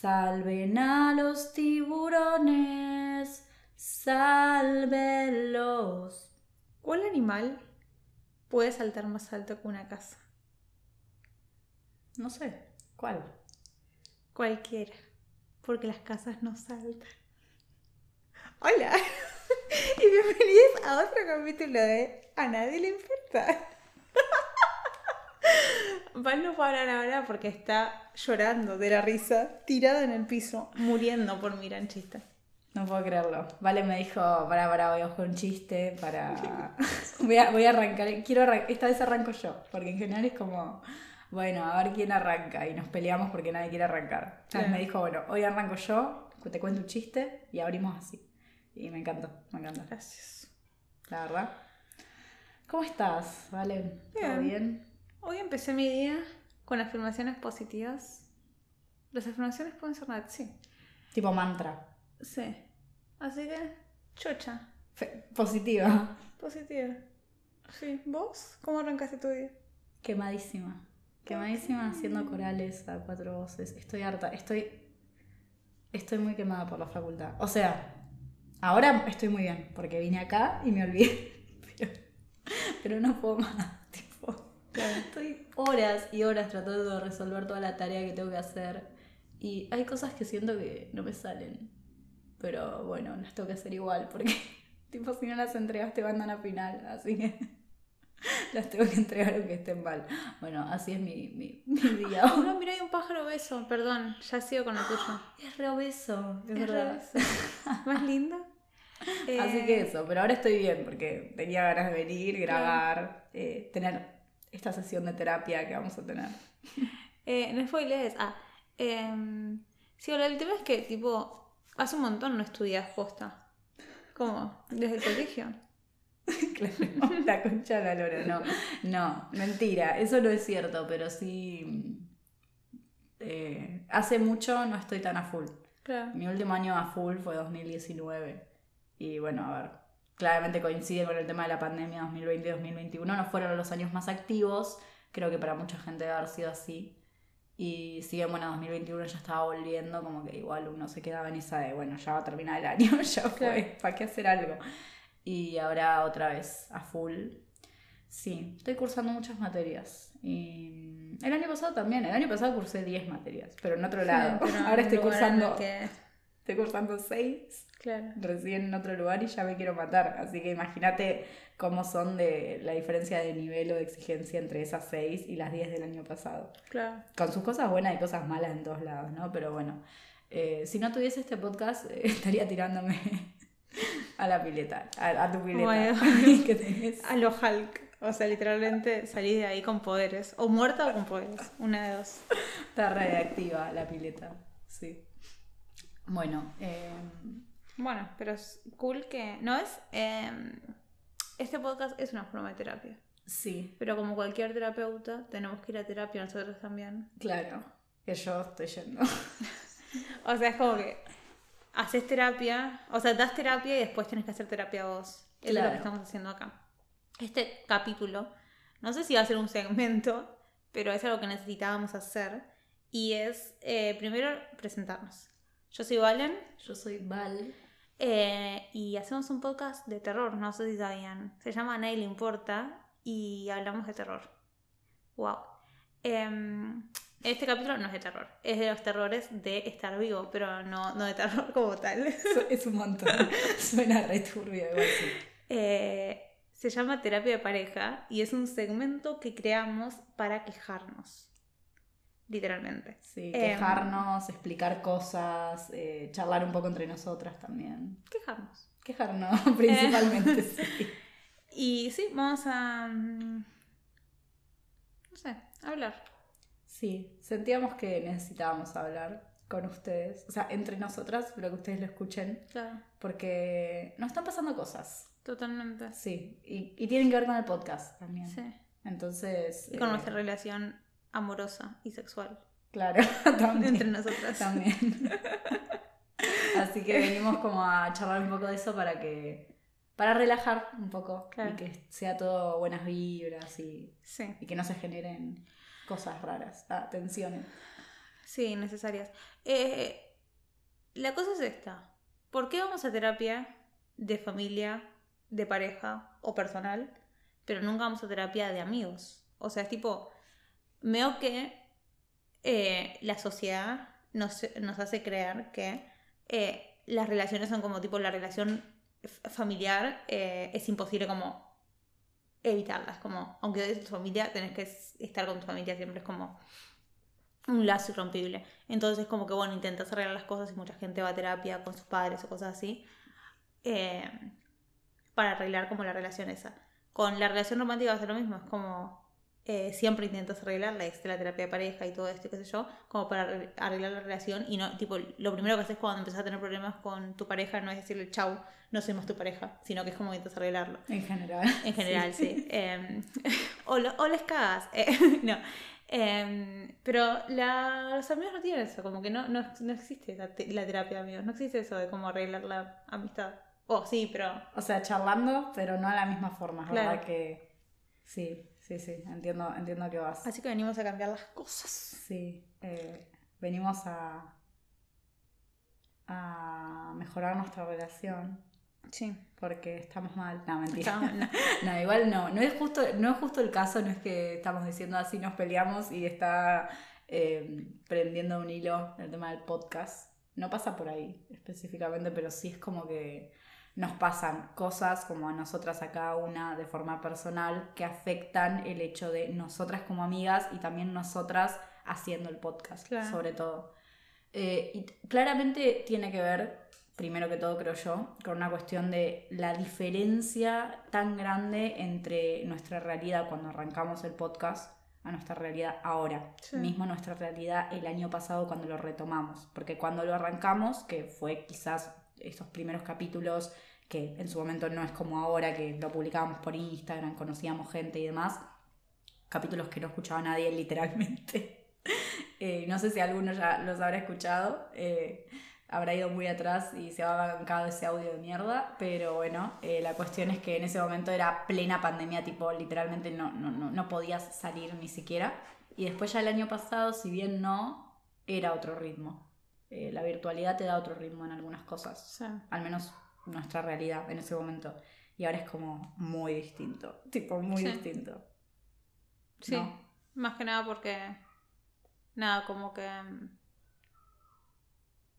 Salven a los tiburones, sálvenlos. ¿Cuál animal puede saltar más alto que una casa? No sé, ¿cuál? Cualquiera. Porque las casas no saltan. Hola. y bienvenidos a otro capítulo de A nadie le importa. Val no hablar ahora porque está llorando de la risa, tirada en el piso, muriendo por mirar chiste. No puedo creerlo. Vale, me dijo, para, para, voy a buscar un chiste, para... voy, a, voy a arrancar, quiero arran- esta vez arranco yo, porque en general es como, bueno, a ver quién arranca, y nos peleamos porque nadie quiere arrancar. Entonces me dijo, bueno, hoy arranco yo, te cuento un chiste, y abrimos así. Y me encantó, me encantó, Gracias. la verdad. ¿Cómo estás? ¿Vale? ¿Todo Bien. Hoy empecé mi día con afirmaciones positivas. Las afirmaciones pueden ser nada, sí. Tipo mantra. Sí. Así que, chocha. Fe- positiva. Positiva. Sí. ¿Vos? ¿Cómo arrancaste tu día? Quemadísima. Quemadísima haciendo corales a cuatro voces. Estoy harta. Estoy. Estoy muy quemada por la facultad. O sea, ahora estoy muy bien, porque vine acá y me olvidé. Pero, pero no puedo más. Estoy horas y horas tratando de resolver toda la tarea que tengo que hacer. Y hay cosas que siento que no me salen. Pero bueno, las tengo que hacer igual, porque tipo si no las entregas te mandan a final. Así que. Las tengo que entregar aunque estén mal. Bueno, así es mi, mi, mi día. Oh, no, mira, hay un pájaro beso. Perdón, ya sigo con el tuyo. Es re obeso, es Es verdad. re beso. ¿Más linda? Así Eh, que eso, pero ahora estoy bien porque tenía ganas de venir, grabar, eh, tener esta sesión de terapia que vamos a tener. Eh, no spoilees. Ah, em, sí, el tema es que, tipo, hace un montón no estudias posta. ¿Cómo? ¿Desde el colegio? Claro, la concha de la lora, no. No, mentira, eso no es cierto, pero sí. eh, hace mucho no estoy tan a full. Claro. Mi último año a full fue 2019. Y bueno, a ver, claramente coincide con el tema de la pandemia 2020 y 2021. No fueron los años más activos. Creo que para mucha gente debe haber sido así. Y si bien, bueno, 2021 ya estaba volviendo, como que igual uno se quedaba en esa de, bueno, ya va a terminar el año, ya fue. ¿para qué hacer algo? Y ahora otra vez a full. Sí, estoy cursando muchas materias. Y el año pasado también, el año pasado cursé 10 materias, pero en otro lado. Sí, ahora estoy cursando, que- estoy cursando 6 Claro. recién en otro lugar y ya me quiero matar. Así que imagínate cómo son de la diferencia de nivel o de exigencia entre esas 6 y las 10 del año pasado. Claro. Con sus cosas buenas y cosas malas en todos lados, ¿no? Pero bueno, eh, si no tuviese este podcast, eh, estaría tirándome a la pileta, a, a tu pileta Bueno. que tenés. A lo Hulk. O sea, literalmente salí de ahí con poderes. O muerta o con poderes. Una de dos. Está radiactiva la pileta, sí. Bueno, eh, Bueno, pero es cool que. No es. em, este podcast es una forma de terapia. sí, Pero como cualquier terapeuta, tenemos que ir a terapia nosotros también. claro, que yo estoy yendo. O sea, es como que haces terapia, o sea, das terapia y después tienes que hacer terapia vos. Es lo que estamos haciendo acá. Este capítulo, no sé si va a ser un segmento, pero es algo que necesitábamos hacer. Y es, eh, primero, presentarnos. Yo soy Valen Yo soy Val. eh, y hacemos un podcast de terror, no sé si sabían. Se llama Nadie Le Importa y hablamos de terror. Wow. Em, este capítulo no es de terror, es de los terrores de estar vivo, pero no, no de terror como tal. Es un montón. Suena re turbio igual sí. Eh, se llama Terapia de Pareja y es un segmento que creamos para quejarnos. Literalmente. Sí, Em. quejarnos, explicar cosas, eh, charlar un poco entre nosotras también. Quejarnos. Quejarnos, principalmente, sí. Y sí, vamos a... mm, No sé, hablar. Sí, sentíamos que necesitábamos hablar con ustedes, o sea, entre nosotras, pero que ustedes lo escuchen, Claro, porque nos están pasando cosas, totalmente. sí, y, y tienen que ver con el podcast también. Sí. Entonces... Y con eh, nuestra relación amorosa y sexual Claro, también. entre nosotras. También. Así que venimos como a charlar un poco de eso para que. para relajar un poco. Claro. Y que sea todo buenas vibras y, Sí. y que no se generen cosas raras, ah, tensiones. Sí, necesarias. Eh, la cosa es esta. ¿Por qué vamos a terapia de familia, de pareja o personal, pero nunca vamos a terapia de amigos? O sea, es tipo, veo que eh, la sociedad nos, nos, hace creer que eh, las relaciones son como tipo la relación familiar eh, es imposible como evitarlas, como aunque odies tu familia, tenés que estar con tu familia siempre, es como un lazo irrompible. Entonces como que bueno, intentas arreglar las cosas y mucha gente va a terapia con sus padres o cosas así para arreglar como la relación esa. Con la relación romántica va a ser lo mismo, es como eh, siempre intentas arreglar la, la terapia de pareja y todo esto, qué sé yo, como para arreglar la relación y no, tipo, lo primero que haces cuando empiezas a tener problemas con tu pareja no es decirle chau, no somos tu pareja, sino que es como intentas arreglarlo. En general. En general, sí. Em, o, o, les cagas, eh, no. Em, pero la, los amigos no tienen eso, como que no, no, no existe la, la, terapia de amigos, no existe eso de cómo arreglar la amistad. Oh, sí, pero... O sea, charlando, pero no a la misma forma, claro. ¿verdad? Que sí. Sí, sí, entiendo, entiendo que vas. Así que venimos a cambiar las cosas. Sí, eh, venimos a, a mejorar nuestra relación. Sí. Porque estamos mal. No, mentira. no. igual no. No es, justo, no es justo el caso, no es que estamos diciendo así nos peleamos y está eh, prendiendo un hilo el tema del podcast. No pasa por ahí específicamente, pero sí es como que nos pasan cosas como a nosotras a cada una de forma personal que afectan el hecho de nosotras como amigas y también nosotras haciendo el podcast, sobre todo. Eh, y claramente tiene que ver, primero que todo creo yo, con una cuestión de la diferencia tan grande entre nuestra realidad cuando arrancamos el podcast a nuestra realidad ahora. Mismo nuestra realidad el año pasado cuando lo retomamos. Porque cuando lo arrancamos, que fue quizás esos primeros capítulos que en su momento no es como ahora que lo publicábamos por Instagram, conocíamos gente y demás, capítulos que no escuchaba nadie literalmente. Eh, no sé si alguno ya los habrá escuchado, eh, habrá ido muy atrás y se ha bancado ese audio de mierda, pero bueno, eh, la cuestión es que en ese momento era plena pandemia, tipo literalmente no, no, no, no podías salir ni siquiera. Y después ya el año pasado, si bien no, era otro ritmo. la virtualidad te da otro ritmo en algunas cosas. Al menos nuestra realidad en ese momento. Y ahora es como muy distinto. Tipo, muy distinto. Sí. Más que nada porque. Nada, como que.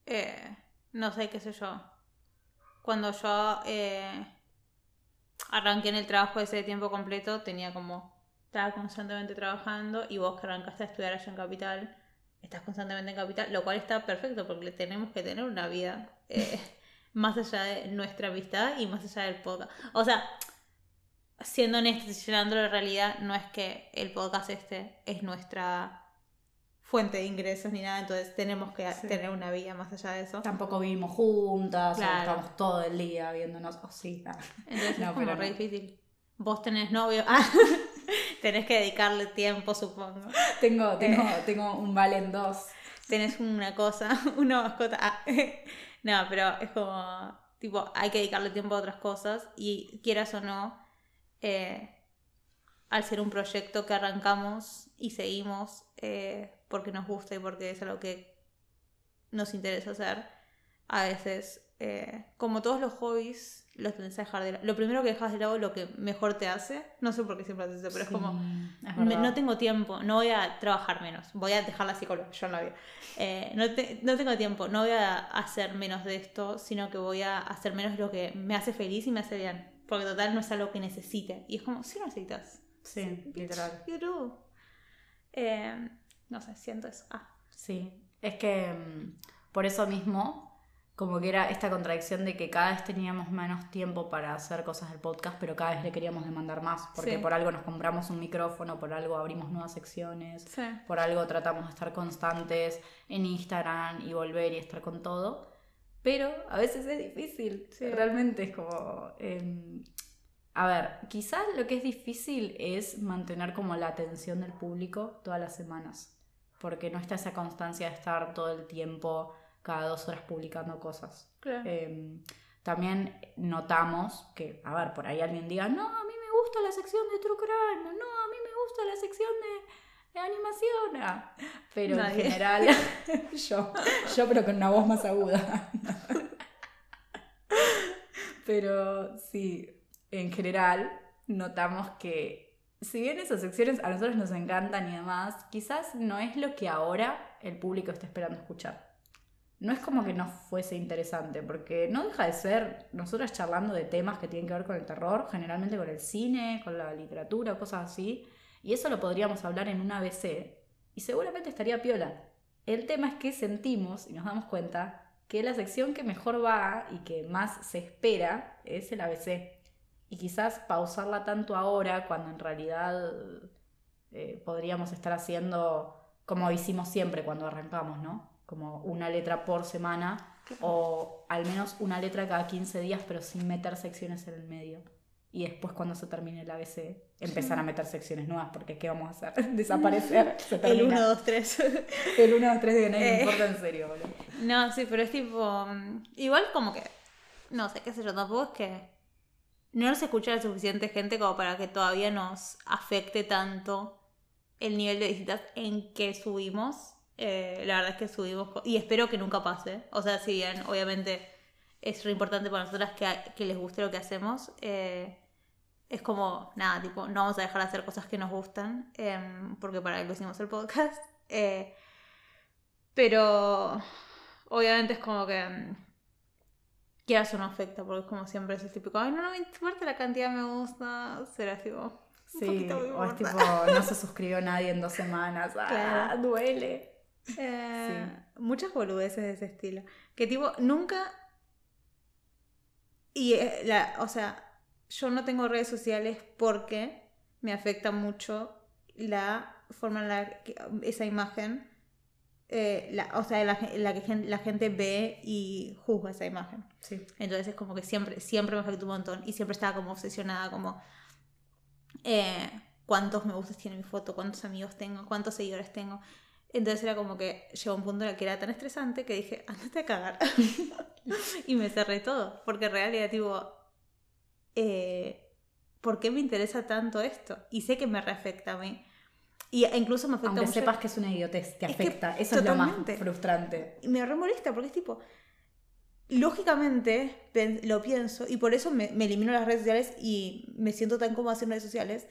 Eh, no sé, qué sé yo. Cuando yo eh, arranqué en el trabajo ese de tiempo completo, tenía como. Estaba constantemente trabajando y vos que arrancaste a estudiar allá en Capital, estás constantemente en Capital, lo cual está perfecto porque tenemos que tener una vida. Eh, más allá de nuestra amistad y más allá del podcast. O sea, siendo honestos y llenando la realidad, no es que el podcast este es nuestra fuente de ingresos ni nada, entonces tenemos que tener una vida más allá de eso. Tampoco vivimos juntas, estamos todo el día viéndonos, o sí. Entonces es como re difícil. Vos tenés novio, ah, tenés que dedicarle tiempo, supongo. Tengo, tengo, eh. tengo un Valen dos. Tenés una cosa, una mascota. Ah, no, pero es como, tipo, hay que dedicarle tiempo a otras cosas y quieras o no, eh, al ser un proyecto que arrancamos y seguimos eh, porque nos gusta y porque es algo que nos interesa hacer, a veces, eh, como todos los hobbies, los dejar de lado. Lo primero que dejas de lado lo que mejor te hace. No sé por qué siempre haces eso, pero es como, no tengo tiempo, no voy a trabajar menos, voy a dejar la psicología, yo no eh, no, no tengo tiempo, no voy a hacer menos de esto, sino que voy a hacer menos lo que me hace feliz y me hace bien. Porque total no es algo que necesite. Y es como, si lo necesitas. Sí, literal. Eh, no sé, siento eso. Ah. Sí, es que mm, por eso mismo como que era esta contradicción de que cada vez teníamos menos tiempo para hacer cosas del podcast, pero cada vez le queríamos demandar más, porque por algo nos compramos un micrófono, por algo abrimos nuevas secciones, por algo tratamos de estar constantes en Instagram y volver y estar con todo, pero a veces es difícil, realmente es como... Em, a ver, quizás lo que es difícil es mantener como la atención del público todas las semanas, porque no está esa constancia de estar todo el tiempo cada dos horas publicando cosas. Em, también notamos que, a ver, por ahí alguien diga, no, a mí me gusta la sección de True Crime, no, a mí me gusta la sección animación. ah. Pero Nadie. en general, yo, yo pero con una voz más aguda. pero sí, en general notamos que si bien esas secciones a nosotros nos encantan y demás, quizás no es lo que ahora el público está esperando escuchar. No es como que no fuese interesante, porque no deja de ser nosotros charlando de temas que tienen que ver con el terror, generalmente con el cine, con la literatura, cosas así, y eso lo podríamos hablar en un ABC, y seguramente estaría piola. El tema es que sentimos y nos damos cuenta que la sección que mejor va y que más se espera es el ABC. Y quizás pausarla tanto ahora cuando en realidad eh, podríamos estar haciendo como hicimos siempre cuando arrancamos, ¿no? Como una letra por semana o al menos una letra cada 15 días pero sin meter secciones en el medio. Y después cuando se termine el ABC, empezar a meter secciones nuevas porque ¿qué vamos a hacer? Desaparecer. Se El termina. 1, 2, 3. El 1, 2, 3 de nadie Eh. me importa en serio, boludo. No, sí, pero es tipo. mm, Igual como que. No sé, qué sé yo, tampoco es que. No nos escucha la suficiente gente como para que todavía nos afecte tanto el nivel de visitas en que subimos. Eh, la verdad es que subimos. Y espero que nunca pase. O sea, si bien, obviamente, es re importante para nosotras que, que les guste lo que hacemos. eh, es como, nada, tipo, no vamos a dejar de hacer cosas que nos gustan. em, porque para algo hicimos el podcast. eh, pero obviamente es como que mm, quieras o no afecta, porque es como siempre es el típico, ay, no, no me importa la cantidad me gusta, será así como, un Sí, poquito o es tipo, no se suscribió nadie en dos semanas. Ah, Claro. duele. Eh, Muchas boludeces de ese estilo. Que tipo, nunca... Y, eh, la, o sea, yo no tengo redes sociales porque me afecta mucho la forma en la que esa imagen, eh, la, o sea, la, que la gente ve y juzga esa imagen. Sí. Entonces es como que siempre, siempre me afectó un montón y siempre estaba como obsesionada como eh, cuántos me gustas tiene mi foto, cuántos amigos tengo, cuántos seguidores tengo. Entonces era como que llegó un punto en el que era tan estresante que dije, andate a cagar. y me cerré todo, porque en realidad tipo, eh, ¿por qué me interesa tanto esto? Y sé que me reafecta a mí. Y incluso me afecta Aunque mucho- sepas que es una idiotez, te Es que afecta. Eso es lo totalmente. más frustrante. y me re molesta porque es tipo, lógicamente lo pienso y por eso me, me elimino las redes sociales y me siento tan cómoda en redes sociales.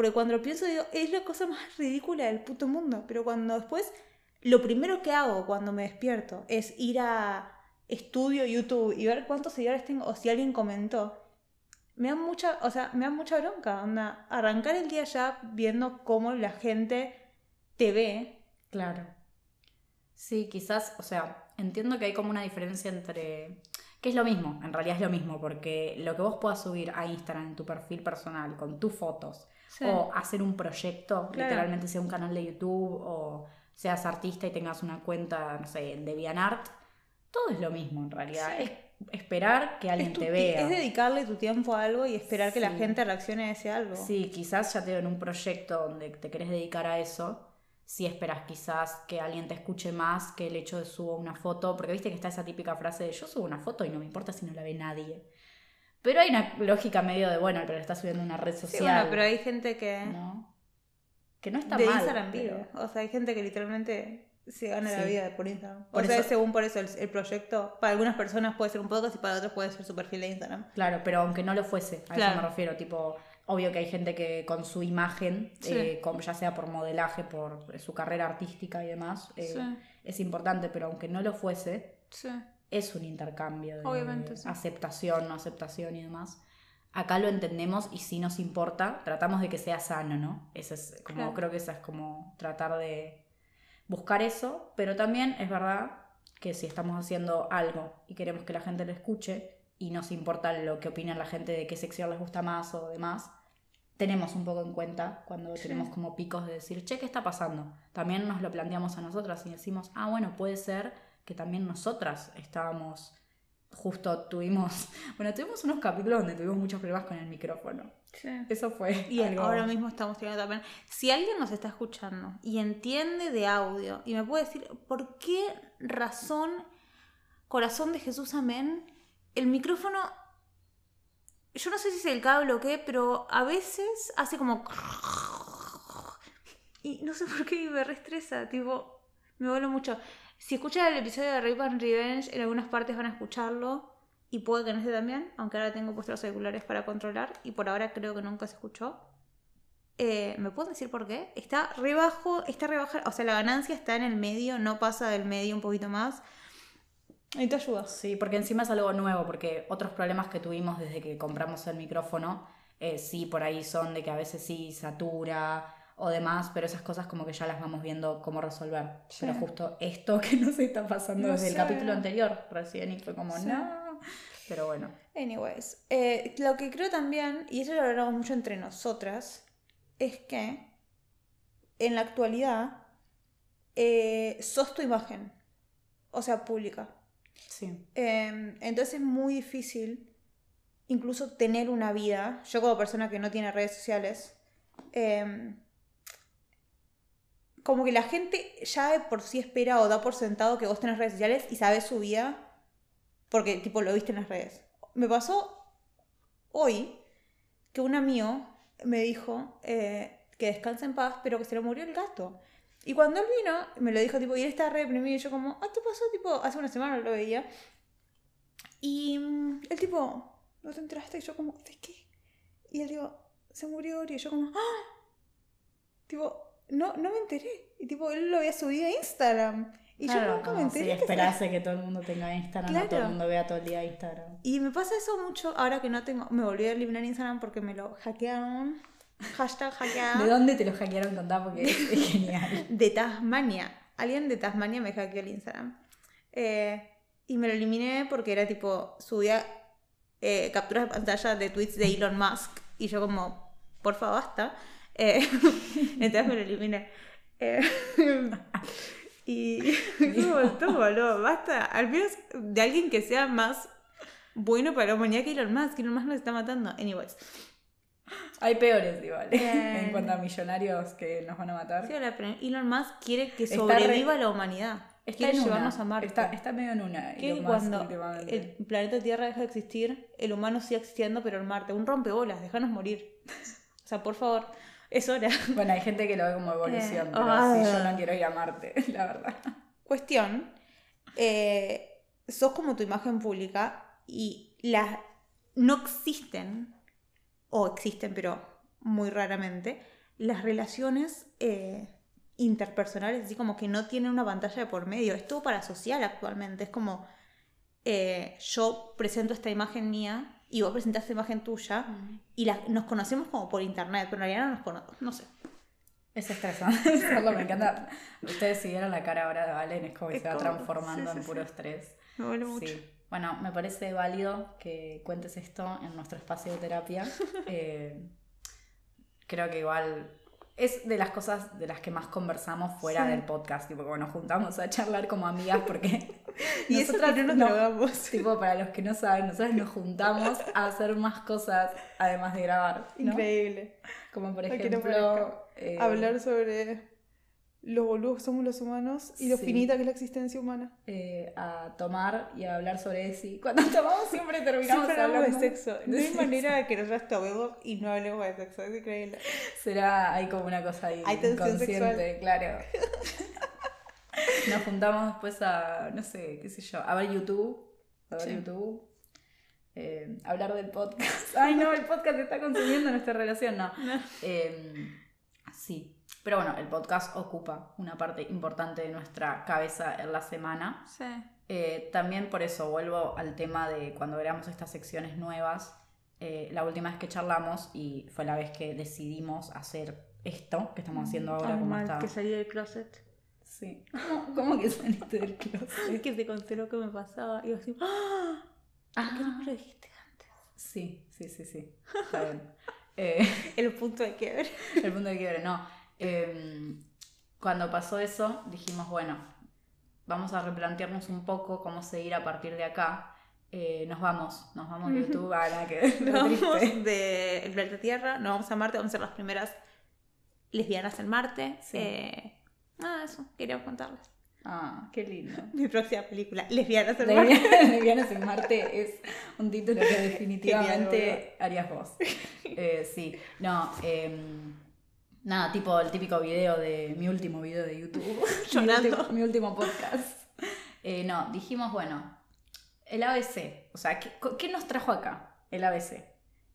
Porque cuando lo pienso digo, es la cosa más ridícula del puto mundo. Pero cuando después, lo primero que hago cuando me despierto es ir a estudio YouTube y ver cuántos seguidores tengo o si alguien comentó. Me da mucha, o sea, me da mucha bronca. Onda, arrancar el día ya viendo cómo la gente te ve. Claro. Sí, quizás, o sea, entiendo que hay como una diferencia entre... Que es lo mismo, en realidad es lo mismo, porque lo que vos puedas subir a Instagram en tu perfil personal con tus fotos, Sí. o hacer un proyecto, Claro. literalmente sea un canal de YouTube, o seas artista y tengas una cuenta, no sé, en DeviantArt, todo es lo mismo en realidad. Sí. Es esperar que alguien tu te vea. es dedicarle tu tiempo a algo y esperar que la Sí. gente reaccione a ese algo. Sí, quizás ya te en un proyecto donde te querés dedicar a eso, si esperas quizás que alguien te escuche más que el hecho de subo una foto, porque viste que está esa típica frase de yo subo una foto y no me importa si no la ve nadie. Pero hay una lógica medio de, bueno, pero está subiendo una red Sí, social. bueno, pero hay gente que. ¿no? Que no está de mal. Instagram vive. O sea, hay gente que literalmente se gana la Sí. vida por Instagram. Por o sea, eso- es según por eso el, el proyecto. Para algunas personas puede ser un podcast y para otros puede ser su perfil de Instagram. Claro, pero aunque no lo fuese, a Claro. eso me refiero, tipo, obvio que hay gente que con su imagen, Sí. eh, con- ya sea por modelaje, por su carrera artística y demás, eh, Sí. es importante, pero aunque no lo fuese, Sí. Es un intercambio de Obviamente, sí. aceptación, no aceptación y demás. Acá lo entendemos y si nos importa, tratamos de que sea sano, ¿no? Eso es como, Claro. creo que esa es como tratar de buscar eso, pero también es verdad que si estamos haciendo algo y queremos que la gente lo escuche y nos importa lo que opina la gente de qué sección les gusta más o demás, tenemos un poco en cuenta cuando Sí. tenemos como picos de decir, che, ¿qué está pasando? También nos lo planteamos a nosotras y decimos, ah, bueno, puede ser que también nosotras estábamos, justo tuvimos, bueno, tuvimos unos capítulos donde tuvimos muchos problemas con el micrófono. Sí. Eso fue Y algo... ahora mismo estamos teniendo también. Si alguien nos está escuchando y entiende de audio y me puede decir por qué razón, corazón de Jesús, amén, el micrófono. Yo no sé si es el cable o qué, pero a veces hace como. Y no sé por qué me reestresa, tipo, me vuelve mucho. Si escuchan el episodio de Rape and Revenge, en algunas partes van a escucharlo. Y puede que no esté también, aunque ahora tengo puestos los auriculares para controlar. Y por ahora creo que nunca se escuchó. Eh, ¿Me puedo decir por qué? Está rebajo, está rebaja, o sea, la ganancia está en el medio, no pasa del medio un poquito más. Y te ayudas. Sí, porque encima es algo nuevo, porque otros problemas que tuvimos desde que compramos el micrófono, eh, sí, por ahí son de que a veces sí satura o demás, pero esas cosas como que ya las vamos viendo cómo resolver. Sí. Pero justo esto que nos está pasando No desde el capítulo anterior, recién, y fue como, Sí. no. Pero bueno, Anyways, eh, lo que creo también, y eso lo hablamos mucho entre nosotras, es que en la actualidad eh, sos tu imagen, o sea, pública. sí. Eh, entonces es muy difícil incluso tener una vida. Yo como persona que no tiene redes sociales, eh, como que la gente ya de por sí espera o da por sentado que vos tenés redes sociales y sabes su vida porque tipo lo viste en las redes. Me pasó hoy que un amigo me dijo eh, que descansa en paz, pero que se le murió el gato. Y cuando él vino, me lo dijo tipo, y él estaba re deprimido y yo como, ah, ¿te pasó? Tipo, hace una semana lo veía. Y mm, él tipo, ¿no te enteraste? Y yo como, ¿de qué? Y él digo, se murió. Y yo como, ¡ah! Tipo, no, no me enteré. Y tipo, él lo había subido a Instagram. Y Claro, yo nunca me como si enteré. que esperase que todo el mundo tenga Instagram, no todo Claro. el mundo vea todo el día Instagram. Y me pasa eso mucho ahora que no tengo. Me volví a eliminar Instagram porque me lo hackearon. Hashtag hackeado. ¿De dónde te lo hackearon contar? Porque es, es genial. De Tasmania. Alguien de Tasmania me hackeó el Instagram. Eh, y me lo eliminé porque era tipo, subía eh, capturas de pantalla de tweets de Elon Musk. Y yo como, porfa, basta. Eh, entonces me lo eliminé. Eh, y como, toma, no, basta. Al menos de alguien que sea más bueno para la humanidad que Elon Musk. Elon Musk nos está matando. Anyways. Hay peores igual. Eh. En cuanto a millonarios que nos van a matar. Sí, ahora, pero Elon Musk quiere que sobreviva re- la humanidad. Está quiere llevarnos una. a Marte. Está, está medio en una. que Elon Musk cuando últimamente. el planeta Tierra deja de existir, el humano sigue existiendo, pero en Marte. Un rompebolas, déjanos morir. O sea, por favor, es hora. Bueno, hay gente que lo ve como evolución, Eh, pero ah. sí, yo no quiero ir a Marte, la verdad. Cuestión, eh, sos como tu imagen pública y las no existen, o existen, pero muy raramente, las relaciones eh, interpersonales, así como que no tienen una pantalla de por medio. Es todo para social actualmente. Es como eh, yo presento esta imagen mía y vos presentás esta imagen tuya y la- nos conocemos como por internet, pero en realidad no nos conocemos. No sé. Es estresante hacerlo, me encanta. Ustedes si vieron la cara ahora de Valen, es como que Es se va como- transformando sí, en sí, puro sí. estrés. Me duele mucho. Sí. Bueno, me parece válido que cuentes esto en nuestro espacio de terapia. Eh, creo que igual es de las cosas de las que más conversamos fuera Sí. del podcast, tipo como nos juntamos a charlar como amigas porque Y eso nosotras que no nos no- drogamos. tipo para los que no saben, nosotros nos juntamos a hacer más cosas además de grabar, ¿no? Increíble. Como por no ejemplo parezca. eh, Hablar sobre los boludos que somos los humanos y lo Sí. finita que es la existencia humana. eh, a tomar y a hablar sobre eso. Cuando tomamos siempre terminamos Siempre hablamos de hablando sexo. No hay sexo. manera de que nosotros tomemos y no hablemos de sexo. Es increíble. Será, hay como una cosa ahí Hay inconsciente, claro. Nos juntamos después a, no sé, qué sé yo, a ver YouTube, a ver Sí. YouTube, eh, hablar del podcast. Ay, no, el podcast está consumiendo nuestra relación, no. Eh, sí, pero bueno, el podcast ocupa una parte importante de nuestra cabeza en la semana. Sí. Eh, también por eso vuelvo al tema de cuando veamos estas secciones nuevas. eh, la última vez que charlamos y fue la vez que decidimos hacer esto que estamos haciendo ahora. como está. que salí del closet. Sí. ¿Cómo, cómo que saliste del Es closet? que te conté lo que me pasaba. Y yo así, ¡ah! ¿Por qué no me lo dijiste antes? Sí, sí, sí, sí. Está bien. Eh, El punto de quiebre. el punto de quiebre, no. Eh, cuando pasó eso, dijimos, bueno, vamos a replantearnos un poco cómo seguir a partir de acá. Eh, nos vamos, nos vamos de YouTube a la que Nos vamos del planeta Tierra, nos vamos a Marte, vamos a ser las primeras lesbianas en Marte. Sí. Eh, nada, eso, quería contarles. Ah, qué lindo. Mi próxima película, Lesbianas en Marte. Lesbianas Lesbianas en Marte es un título que definitivamente Genial, harías vos. Eh, sí, no. Nada, tipo el típico video de mi último video de YouTube. mi, Llorando. último, mi último podcast. Eh, no, dijimos, bueno, el ABC. O sea, ¿qué, ¿qué nos trajo acá? El ABC.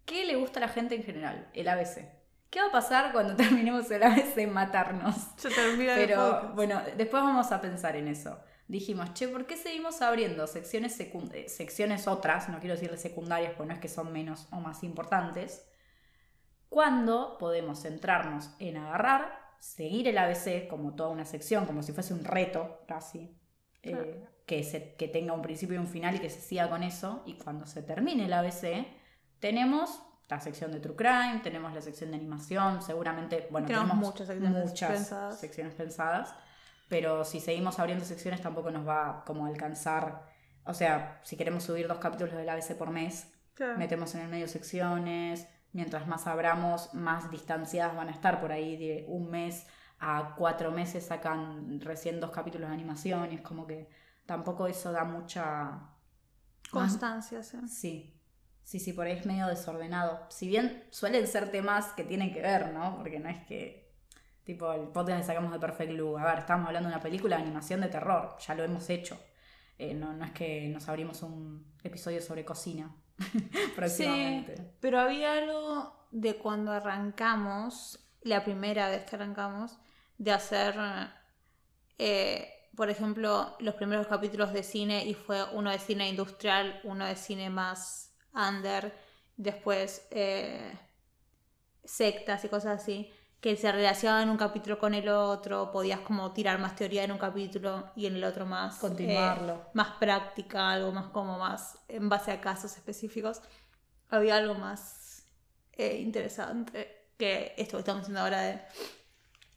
¿Qué le gusta a la gente en general? El ABC. ¿Qué va a pasar cuando terminemos el ABC? Matarnos. Se termina el Pero bueno, después vamos a pensar en eso. Dijimos, che, ¿por qué seguimos abriendo secciones, secund- eh, secciones otras? No quiero decirle secundarias, porque no es que son menos o más importantes. Cuando podemos centrarnos en agarrar, seguir el ABC como toda una sección, como si fuese un reto casi, eh, Claro. que, se- que tenga un principio y un final y que se siga con eso. Y cuando se termine el ABC, tenemos la sección de True Crime, tenemos la sección de animación, seguramente, bueno, Tenemos tenemos, muchas secciones muchas pensadas. secciones pensadas, pero si seguimos abriendo secciones tampoco nos va como a alcanzar, o sea, si queremos subir dos capítulos del ABC por mes, Claro. metemos en el medio secciones, mientras más abramos, más distanciadas van a estar por ahí de un mes a cuatro meses sacan recién dos capítulos de animación y es como que tampoco eso da mucha Constancia, sí. Sí, sí, sí, por ahí es medio desordenado. Si bien suelen ser temas que tienen que ver, ¿no? Porque no es que, tipo, el podcast que sacamos de Perfect Blue, a ver, estamos hablando de una película de animación de terror, ya lo hemos hecho. Eh, no, no es que nos abrimos un episodio sobre cocina próximamente. Sí, pero había algo de cuando arrancamos, la primera vez que arrancamos, de hacer, eh, por ejemplo, los primeros capítulos de cine y fue uno de cine industrial, uno de cine más under, después eh, sectas y cosas así, que se relacionaban un capítulo con el otro, podías como tirar más teoría en un capítulo y en el otro más... eh, Continuarlo. más práctica, algo más como más en base a casos específicos. Había algo más eh, interesante que esto que estamos haciendo ahora de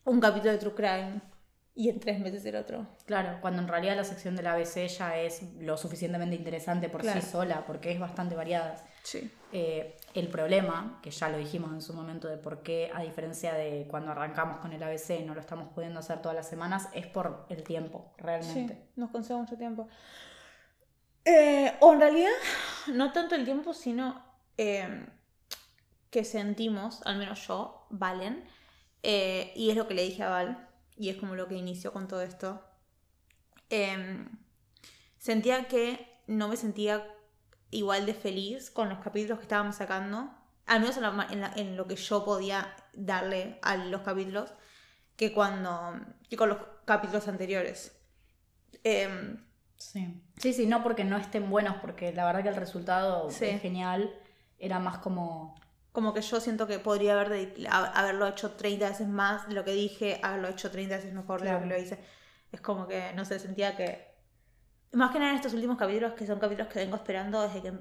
un capítulo de True Crime y en tres meses el otro. Claro, cuando en realidad la sección del ABC ya es lo suficientemente interesante por Claro. sí sola, porque es bastante variada. Sí. Eh, el problema, que ya lo dijimos en su momento de por qué, a diferencia de cuando arrancamos con el ABC, no lo estamos pudiendo hacer todas las semanas, es por el tiempo, realmente. Sí, nos consume mucho tiempo. Eh, o en realidad, no tanto el tiempo, sino eh, que sentimos, al menos yo, Valen, y es lo que le dije a Val, y es como lo que inició con todo esto. eh, sentía que no me sentía igual de feliz con los capítulos que estábamos sacando, al menos en, la en la- en lo que yo podía darle a los capítulos, que cuando que con los capítulos anteriores. Em, Sí. sí, sí, no porque no estén buenos, porque la verdad que el resultado Sí. es genial, era más como... como que yo siento que podría haber haberlo hecho 30 veces más de lo que dije, haberlo hecho 30 veces mejor de Claro. lo que lo hice. Es como que, no sé, sentía que... Más que nada en estos últimos capítulos, que son capítulos que vengo esperando desde que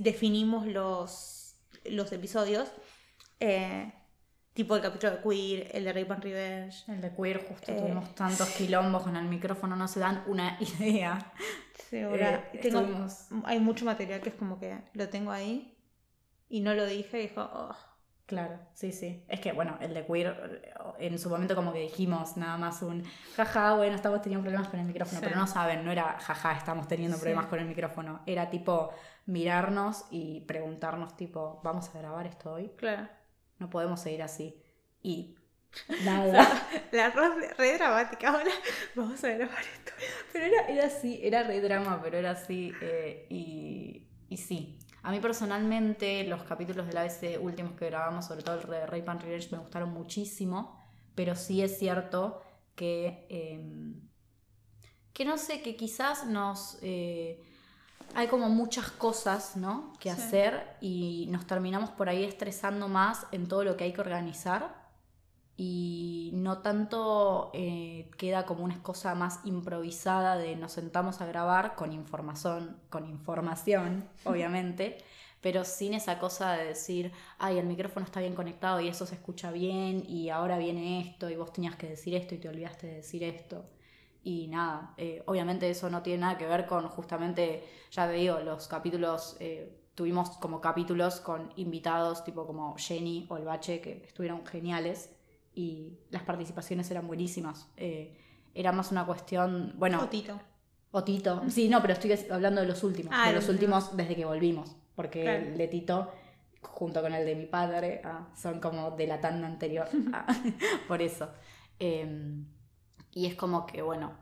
definimos los, los episodios. eh, tipo el capítulo de Queer, el de Rape and Revenge. El de queer, justo Eh, tuvimos tantos quilombos con el micrófono, no se dan una idea. Ahora Eh, tengo- estuvimos- hay mucho material que es como que lo tengo ahí y no lo dije y dijo, "Oh". Claro, sí, sí. Es que, bueno, el de queer, en su momento como que dijimos nada más un jaja, bueno, estamos teniendo problemas con el micrófono, Sí. pero no saben, no era jaja, estamos teniendo Sí. problemas con el micrófono. Era tipo mirarnos y preguntarnos tipo, ¿vamos a grabar esto hoy? claro. No podemos seguir así. Y nada. La re, re dramática, ahora vamos a grabar esto. pero era, era así, era re drama, pero era así. eh, y, y sí. A mí personalmente los capítulos del ABC últimos que grabamos, sobre todo el de Rape and Revenge, me gustaron muchísimo, pero sí es cierto que, eh, que no sé, que quizás nos... eh, hay como muchas cosas, ¿no? Que Sí. hacer y nos terminamos por ahí estresando más en todo lo que hay que organizar y no tanto eh, queda como una cosa más improvisada de nos sentamos a grabar con información, con información, obviamente, pero sin esa cosa de decir, ay, el micrófono está bien conectado y eso se escucha bien y ahora viene esto y vos tenías que decir esto y te olvidaste de decir esto. Y nada, eh, obviamente eso no tiene nada que ver con justamente, ya te digo, los capítulos, eh, tuvimos como capítulos con invitados tipo como Jenny o el Bache que estuvieron geniales y las participaciones eran buenísimas. Eh, era más una cuestión, bueno, Fotito. o Tito, sí, no, pero estoy hablando de los últimos, Ah, de los últimos desde que volvimos, porque Claro. el de Tito junto con el de mi padre, ah, son como de la tanda anterior, ah, por eso. Em, y es como que, bueno,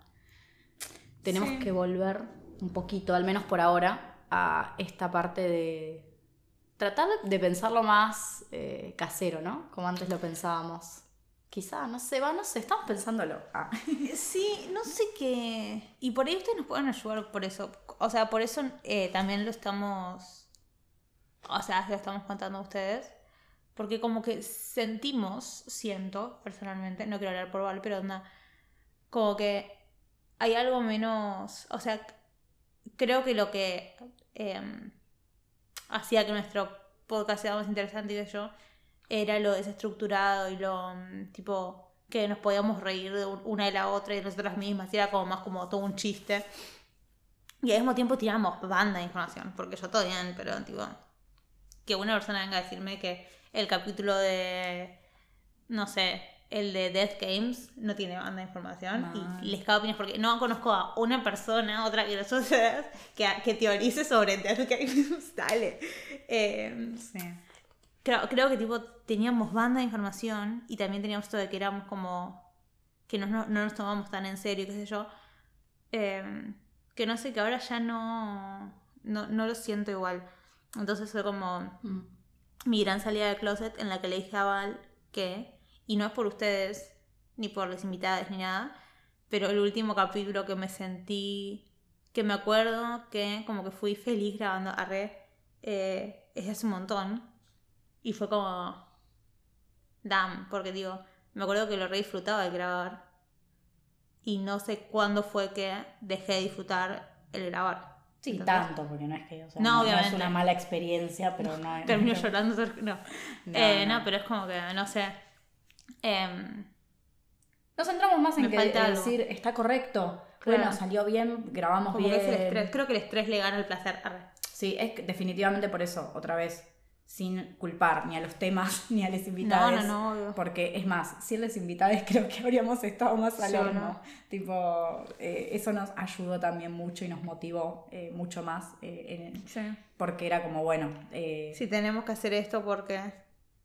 tenemos Sí. que volver un poquito, al menos por ahora, a esta parte de tratar de pensarlo más eh, casero, ¿no? Como antes lo pensábamos. Quizá, no sé, va, no sé, estamos pensándolo. Ah. Sí, no sé qué. Y por ahí ustedes nos pueden ayudar por eso. O sea, por eso eh, también lo estamos. O sea, lo estamos contando a ustedes. Porque como que sentimos, siento personalmente, no quiero hablar por Val, pero onda, como que hay algo menos. O sea, creo que lo que em, hacía que nuestro podcast sea más interesante y que yo era lo desestructurado y lo mm, tipo que nos podíamos reír de un- una de la otra y de nosotras mismas y era como más como todo un chiste y al mismo tiempo tiramos banda de información porque yo todo bien pero tipo que una persona venga a decirme que el capítulo de no sé el de Death Games no tiene banda de información Mal. y les cago opiniones porque no conozco a una persona, otra que nosotras, que, que teorice sobre Death Games. Dale. Eh, Sí. Creo, creo que tipo teníamos banda de información y también teníamos esto de que éramos como que no, no, no nos tomamos tan en serio, qué sé yo. Eh, que no sé, que ahora ya no, no, no lo siento igual. Entonces fue como Mm. mi gran salida del closet en la que le dije a Val que, y no es por ustedes, ni por las invitadas, ni nada, pero el último capítulo que me sentí, que me acuerdo que como que fui feliz grabando a Re, eh, es hace un montón, y fue como, damn, porque digo, me acuerdo que lo re disfrutaba de grabar, y no sé cuándo fue que dejé de disfrutar el grabar. Sí, ¿Entendés? tanto, porque no es que, o sea, No, no, no es obviamente. una mala experiencia, pero no Termino no- llorando, no. No, Eh, no. no, pero es como que, no sé. Em, Nos centramos más en que algo. decir, está correcto, Claro. bueno, salió bien, grabamos como bien. que es el estrés. Creo que el estrés le gana el placer. Arre. Sí, es definitivamente por eso, otra vez, sin culpar ni a los temas ni a los No, invitados. no, no, obvio. Porque es más, sin los invitados creo que habríamos estado más al Sí, horno. ¿no? Tipo, eh, eso nos ayudó también mucho y nos motivó eh, mucho más. eh, en- Sí. porque era como, bueno, eh, Si tenemos que hacer esto porque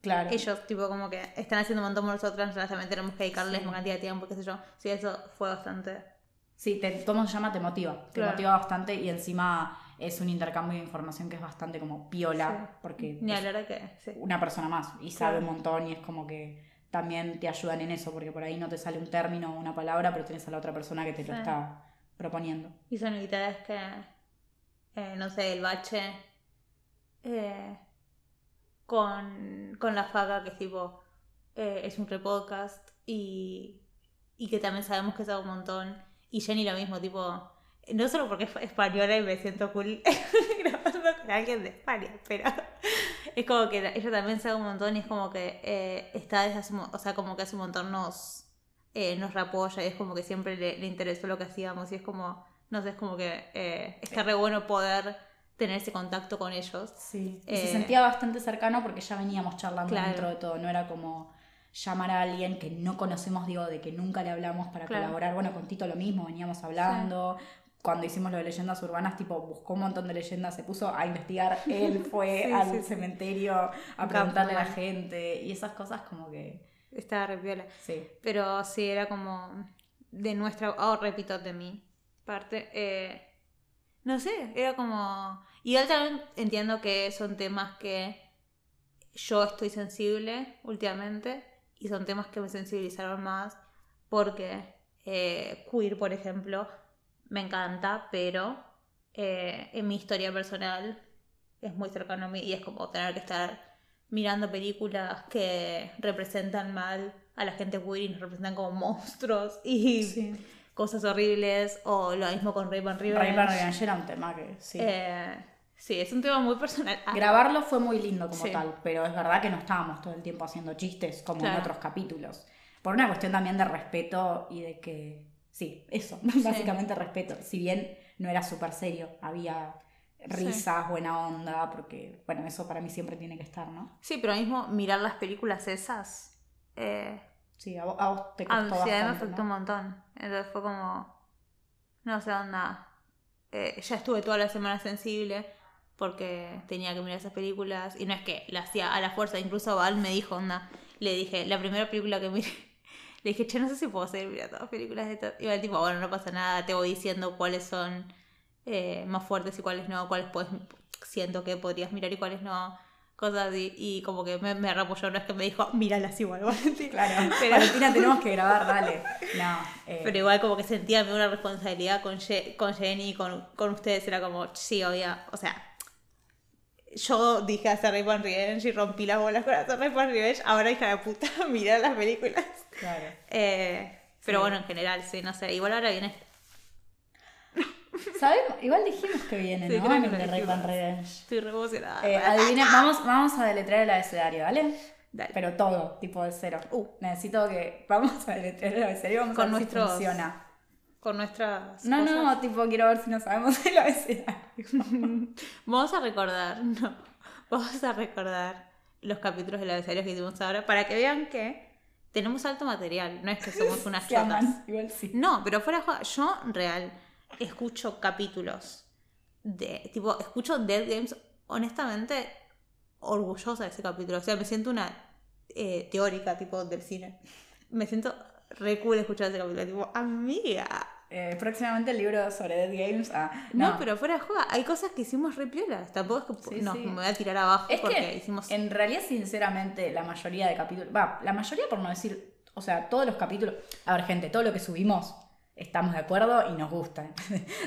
claro. ellos, tipo, como que están haciendo un montón por nosotros, nosotros también tenemos que dedicarles Sí. una cantidad de tiempo, qué sé yo. Sí, eso fue bastante. Sí, te, ¿cómo se llama? Te motiva. Te Claro. motiva bastante y encima es un intercambio de información que es bastante como piola. Sí. Porque Ni que. Sí. una persona más y sabe Claro. un montón y es como que también te ayudan en eso, porque por ahí no te sale un término o una palabra, pero tienes a la otra persona que te lo Sí. está proponiendo. Y son invitadas que. eh, no sé, el bache. eh, con, con la faga, que es tipo. eh, es un repodcast. Y. Y que también sabemos que sabe un montón. Y Jenny lo mismo, tipo. No solo porque es española y me siento cool grabando con alguien de España, pero es como que ella también sabe un montón y es como que eh, está desde hace, o sea, como que hace un montón nos, eh, nos reapoya y es como que siempre le, le interesó lo que hacíamos y es como, no sé, es como que eh, está re bueno poder tener ese contacto con ellos. Sí. Y Eh, se sentía bastante cercano porque ya veníamos charlando Claro. dentro de todo, no era como llamar a alguien que no conocemos, digo, de que nunca le hablamos para Claro. colaborar. Bueno, con Tito lo mismo, veníamos hablando. Cuando hicimos lo de leyendas urbanas, tipo, buscó un montón de leyendas, se puso a investigar, él fue Sí, al sí, cementerio a Un preguntarle a la gente y esas cosas como que, Estaba re piola. sí. Pero sí, era como de nuestra, oh, repito, de mi parte. eh, no sé, era como... Y yo también entiendo que son temas que yo estoy sensible últimamente y son temas que me sensibilizaron más porque eh, queer, por ejemplo, me encanta, pero eh, en mi historia personal es muy cercano a mí y es como tener que estar mirando películas que representan mal a la gente queer y nos representan como monstruos y Sí. cosas horribles o lo mismo con Rape and Revenge. Revenge era un tema que sí. Eh, sí, es un tema muy personal. Ah, Grabarlo fue muy lindo como Sí. tal, pero es verdad que no estábamos todo el tiempo haciendo chistes como en otros capítulos. Por una cuestión también de respeto y de que, sí, eso, básicamente respeto. Si bien no era súper serio, había risas, buena onda, porque, bueno, eso para mí siempre tiene que estar, ¿no? Sí, pero mismo mirar las películas esas. Eh, Sí, a vos, a vos te costó mí me bastante, afectó ¿no? un montón. Entonces fue como. No sé, onda. Eh, ya estuve toda la semana sensible porque tenía que mirar esas películas. Y no es que la hacía a la fuerza, incluso Val me dijo, onda, le dije, la primera película que miré, le dije, che, no sé si puedo seguir mirando todas películas de estas. Y Val tipo, bueno, no pasa nada, te voy diciendo cuáles son eh, más fuertes y cuáles no, cuáles puedes, siento que podrías mirar y cuáles no. Cosas así, y como que me, me reapoyó, no es que me dijo, míralas igual, Valentina. Claro, Pero- Valentina, tenemos que grabar, dale. No, eh, Pero igual como que sentía una responsabilidad con, Ye- con Jenny, con, con ustedes, era como, sí, obvio, o sea, yo dije hacer Rape and Revenge y rompí las bolas con hacer Rape and Revenge, ahora hija de puta, mirar las películas. claro. Eh, pero Sí. bueno, en general, sí, no sé, igual ahora viene, ¿Sabemos? Igual dijimos que viene, Sí, ¿no? creo que de Rape dijimos. and Revenge. estoy re emocionada. Eh, adivinen, vamos, vamos a deletrear el abecedario, ¿vale? Dale. Pero todo, tipo de cero. Uh. Necesito que. Vamos a deletrear el abecedario vamos Con a ver nuestros si funciona. Con nuestras No, cosas. no, tipo, quiero ver si no sabemos el abecedario. Vamos a recordar, no, vamos a recordar los capítulos del abecedario que hicimos ahora para que vean que tenemos alto material, no es que somos unas chotas. aman, igual sí. No, pero fuera de joda, yo real escucho capítulos de, tipo, escucho Dead Games, honestamente, orgullosa de ese capítulo. O sea, me siento una eh, teórica, tipo, del cine. Me siento re cool escuchar ese capítulo, tipo, amiga. Eh, próximamente el libro sobre Dead Games. Ah, No, pero fuera de joda, hay cosas que hicimos re piolas. Tampoco es que Sí, no, sí. me voy a tirar abajo Es porque que hicimos. en realidad, sinceramente, la mayoría de capítulos. Va, la mayoría por no decir. O sea, todos los capítulos. A ver, gente, todo lo que subimos estamos de acuerdo y nos gusta.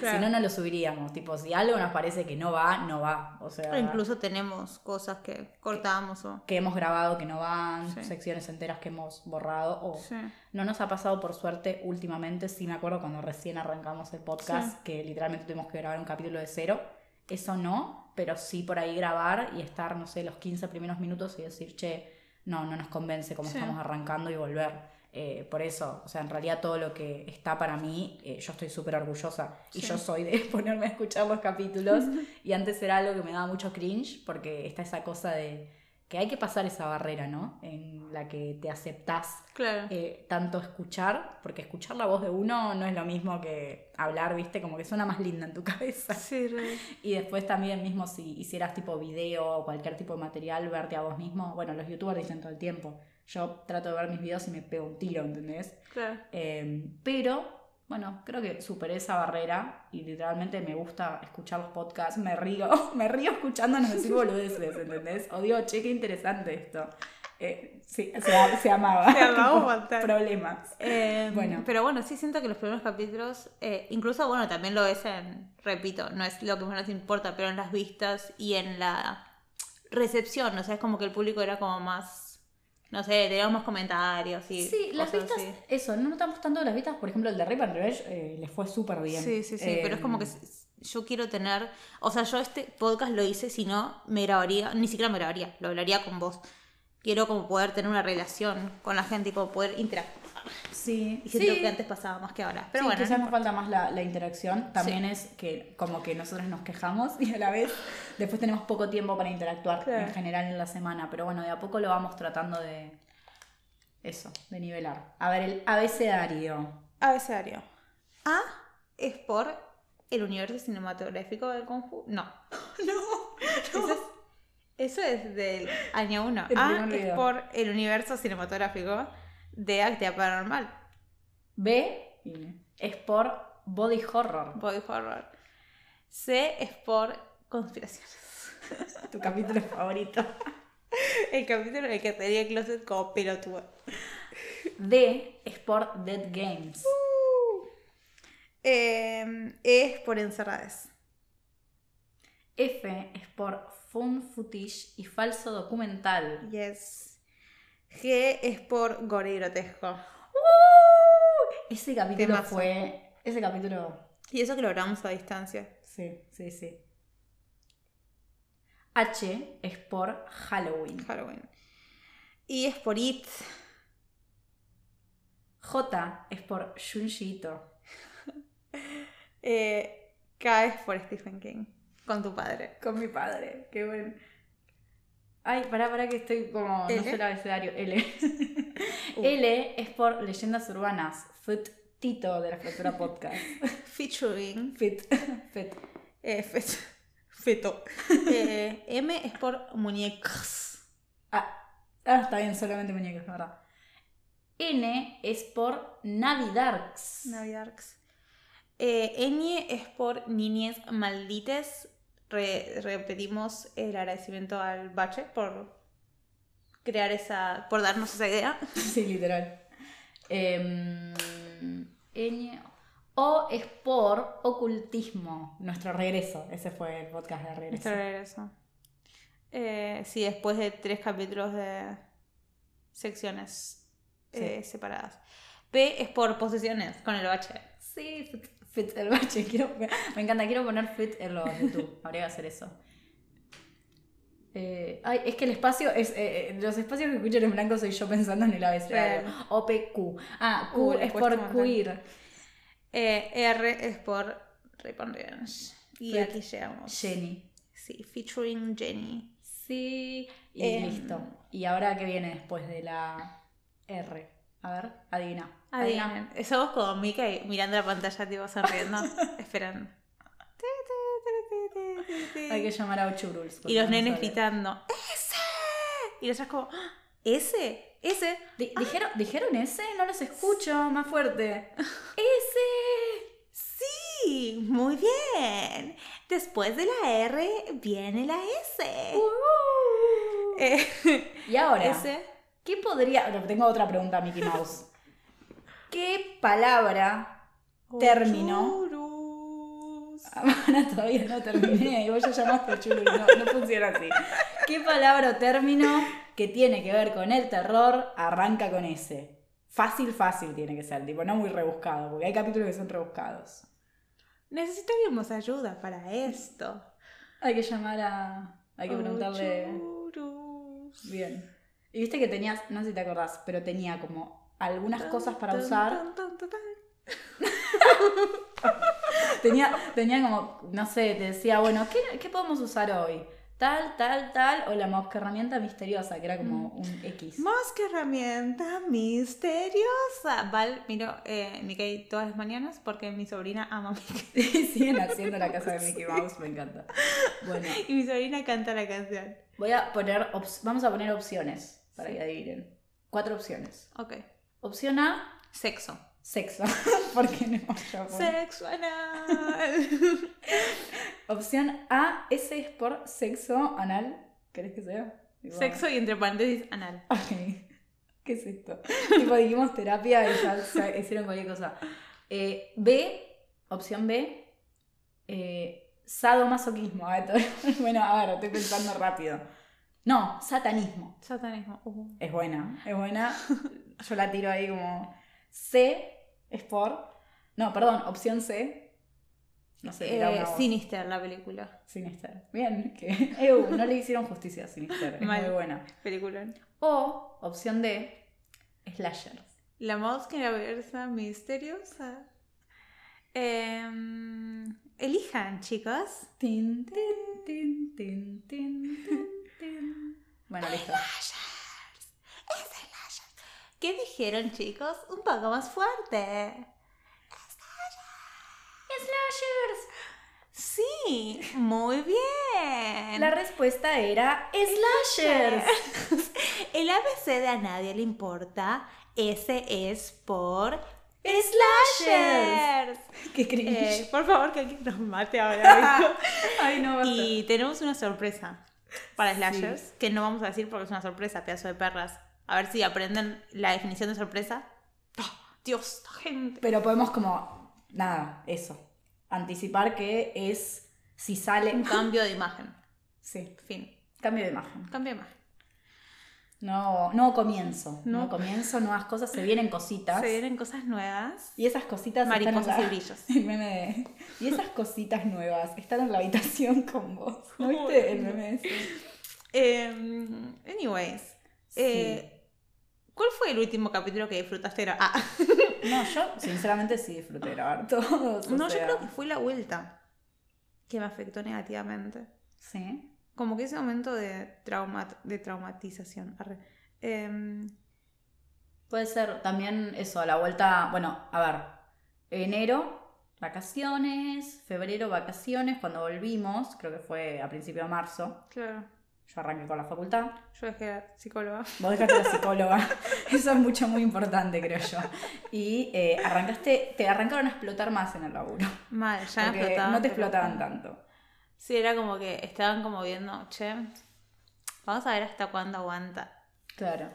Claro. si no, no lo subiríamos. Tipo, si algo nos parece que no va, no va. O sea. O incluso tenemos cosas que cortamos o. que hemos grabado que no van, Sí. secciones enteras que hemos borrado o Sí. no nos ha pasado por suerte últimamente, sí me acuerdo cuando recién arrancamos el podcast Sí. que literalmente tuvimos que grabar un capítulo de cero, eso no, pero sí por ahí grabar y estar, no sé, los 15 primeros minutos y decir, che, no, no nos convence cómo estamos arrancando y volver. Eh, por eso, o sea, en realidad todo lo que está para mí, eh, yo estoy súper orgullosa. Y yo soy de ponerme a escuchar los capítulos. y antes era algo que me daba mucho cringe, porque está esa cosa de que hay que pasar esa barrera, ¿no? En la que te aceptás Claro. eh, tanto escuchar, porque escuchar la voz de uno no es lo mismo que hablar, ¿viste? Como que suena más linda en tu cabeza. Sí, re. Y después también mismo si hicieras tipo video o cualquier tipo de material, verte a vos mismo, bueno, los youtubers dicen todo el tiempo, yo trato de ver mis videos y me pego un tiro, ¿entendés? Claro. Eh, pero, bueno, creo que superé esa barrera y literalmente me gusta escuchar los podcasts, me río, me río escuchándonos decir boludeces, ¿entendés? O digo, che, qué interesante esto. Eh, sí, se, se amaba. Se amaba tipo. Problemas. Eh, Bueno. Pero bueno, sí siento que los primeros capítulos, eh, incluso bueno, también lo ves en, repito, no es lo que más nos importa, pero en las vistas y en la recepción, o sea, es como que el público era como más, no sé, teníamos más comentarios y Sí, las vistas, así. eso, no notamos tanto las vistas, por ejemplo, el de Rip and Revenge eh, les fue súper bien. Sí, sí, sí, Eh, pero es como que s- yo quiero tener, o sea, yo este podcast lo hice, si no, me grabaría, ni siquiera me grabaría, lo hablaría con vos. Quiero como poder tener una relación con la gente y como poder interactuar. Sí, Y siento sí. que antes pasaba más que ahora. Pero sí, bueno, quizás no nos falta más la, la interacción. También Sí. es que como que nosotros nos quejamos y a la vez después tenemos poco tiempo para interactuar Claro. en general en la semana. Pero bueno, de a poco lo vamos tratando de eso, de nivelar. A ver, el abecedario. Abecedario. A es por el universo cinematográfico del conjunto. No. No, Eso es, eso es del año 1. El A es por el universo cinematográfico de Actia Paranormal. B es por body horror. Body horror. C es por conspiraciones. Tu capítulo favorito. El capítulo en el que tenía el closet como pelotudo. D es por Dead Games. Eh, e es por encerrades. F es por Fun Footage y falso documental. Yes. G es por gore y grotesco. ¡Uh! Ese capítulo Temazo. fue. Ese capítulo. Y eso que lo grabamos a distancia. Sí, sí, sí. H es por Halloween. Halloween. Y es por It. J es por Junji Ito. Eh, K es por Stephen King. Con tu padre. Con mi padre. Qué bueno. Ay, pará, pará que estoy como. L. No sé el abecedario. L. Uh. L es por Leyendas Urbanas. Foot Tito de la Fractura Podcast. Featuring. Fit. Fit. eh, fe- feto. Eh, M es por muñecas. Ah, ah, está bien, solamente muñecas, la verdad. N es por Navidarks. Navidarks. Eh, Ñ es por niñez maldites. Re- repetimos el agradecimiento al Bache por crear esa. por darnos esa idea. Sí, literal. Em, Ñ. O es por ocultismo, nuestro regreso. Ese fue el podcast de regreso. Nuestro regreso. Eh, sí, después de tres capítulos de secciones eh, separadas. P es por posesiones con el bache. Sí, fit, el bache. Quiero, me encanta, quiero poner fit en los YouTube. Habría que hacer eso. Eh, ay, es que el espacio es. eh, eh, los espacios que escuchan en blanco soy yo pensando en el abecedario. OPQ. Ah, Q Uh, es por queer. Eh, R es por Revenge. Y aquí llegamos. Jenny. Sí, featuring Jenny. Sí. Y Em. listo. ¿Y ahora qué viene después de la R? A ver, adivina. Adivinen. Somos como Mika y mirando la pantalla, tipo sonriendo, esperando. Hay que llamar a Ocho Rules. Y los no nenes sabe. gritando, ¡Ese! Y los como, "¡Ah! ¿Ese? ¿Ese? Di- ¿Dijeron, ¿Dijeron ese? No los escucho, más fuerte. ¡Ese! Sí, muy bien. Después de la R viene la S. Uh. Eh, Y ahora, ese. ¿Qué podría.? no, tengo otra pregunta, Mickey Mouse. ¿Qué palabra, término. Ahora todavía no terminé y vos ya llamaste a Chulu y no, no funciona así. ¿Qué palabra o término que tiene que ver con el terror arranca con ese? Fácil, fácil tiene que ser, tipo, no muy rebuscado, porque hay capítulos que son rebuscados. Necesitaríamos ayuda para esto. Hay que llamar a. Hay que preguntarle. Oh, churus. Bien. Y viste que tenías, no sé si te acordás, pero tenía como algunas cosas para usar. Tenía, tenía como, no sé, te decía, bueno, ¿qué, qué podemos usar hoy? Tal, tal, tal, o la mosca herramienta misteriosa, que era como un X. Que herramienta misteriosa. Val, miro eh, Mickey todas las mañanas porque mi sobrina ama a Mickey. Siguen haciendo la casa de Mickey Mouse, me encanta. Bueno, Y mi sobrina canta la canción. voy a poner, vamos a poner opciones para Sí. que adivinen. Cuatro opciones. Ok. Opción A, Sexo. sexo. Porque no yo Sexo anal. Opción A, S es por sexo anal. ¿Querés que sea? Tipo- Sexo y entre paréntesis anal. Ok. ¿Qué es esto? tipo, dijimos terapia y ya hicieron cualquier cosa. Eh, B, opción B, eh, sadomasoquismo. Bueno, a ver, estoy pensando rápido. No, satanismo. Satanismo. Uh. Es buena, es buena. Yo la tiro ahí como. C es por. No, perdón, opción C. No sé, era Eh. Sinister, la película. Sinister. Bien, que. Eu, no le hicieron justicia a Sinister. Es Mal. muy buena. Película. O, opción D, slashers. La mosca versa misteriosa. Em, elijan, chicos. Tin, tin, tin, tin, tin. Bueno, listo. ¿Qué dijeron, chicos? Un poco más fuerte. Slashers. Sí, muy bien. La respuesta era slashers. El ABC de a nadie le importa. Ese es por Slashers. slashers. Qué cringe. Eh, por favor, que alguien nos mate ahora. Ay, no, basta. y tenemos una sorpresa para slashers, que no vamos a decir porque es una sorpresa, pedazo de perras. A ver si aprenden la definición de sorpresa. ¡Ah! Dios, gente. Pero podemos como, nada, eso. Anticipar que es si sale... Un cambio de imagen. Sí, Fin. cambio de imagen. Cambio de imagen. No, no comienzo. No. No. comienzo, nuevas cosas, se vienen cositas. Se vienen cosas nuevas. Y esas cositas están en Mariposas la- y brillos. el meme de- Y esas cositas nuevas están en la habitación con vos. ¿No viste el meme ese? Em, anyways. eh, ¿Cuál fue el último capítulo que disfrutaste? Ah. No, yo sinceramente sí disfruté grabar todos. No, yo creo que fue la vuelta que me afectó negativamente. Sí. Como que ese momento de, trauma, de traumatización. Em, Puede ser también eso, a la vuelta. Bueno, a ver. Enero vacaciones, febrero, vacaciones, cuando volvimos, creo que fue a principio de marzo, Claro. yo arranqué con la facultad. Yo dejé la psicóloga. Vos dejaste la psicóloga. Eso es mucho, muy importante, creo yo. Y eh, arrancaste, te arrancaron a explotar más en el laburo. Mal, ya Porque no te explotaban tanto. Sí, era como que estaban como viendo, che, vamos a ver hasta cuándo aguanta. Claro.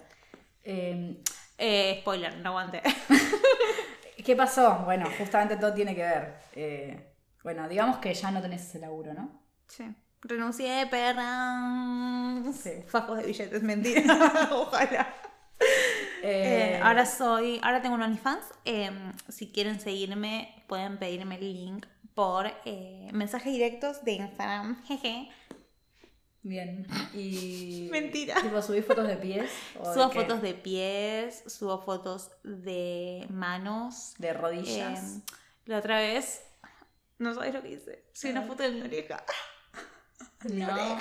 Eh, Eh, spoiler, no aguanté. ¿Qué pasó? Bueno, justamente todo tiene que ver. Eh, bueno, digamos que ya no tenés ese laburo, ¿no? Sí. Renuncié, perra. Sí. Fajos de billetes, mentira. Ojalá. Eh, ahora soy, ahora tengo un OnlyFans. Eh, si quieren seguirme, pueden pedirme el link por eh, mensajes directos de Instagram. Jeje. Bien. Y. Mentira. Tipo, subís fotos de pies. o Subo de fotos de pies, subo fotos de manos. De rodillas. Eh, la otra vez, no sabes lo que hice. Subí una foto de mi oreja. no.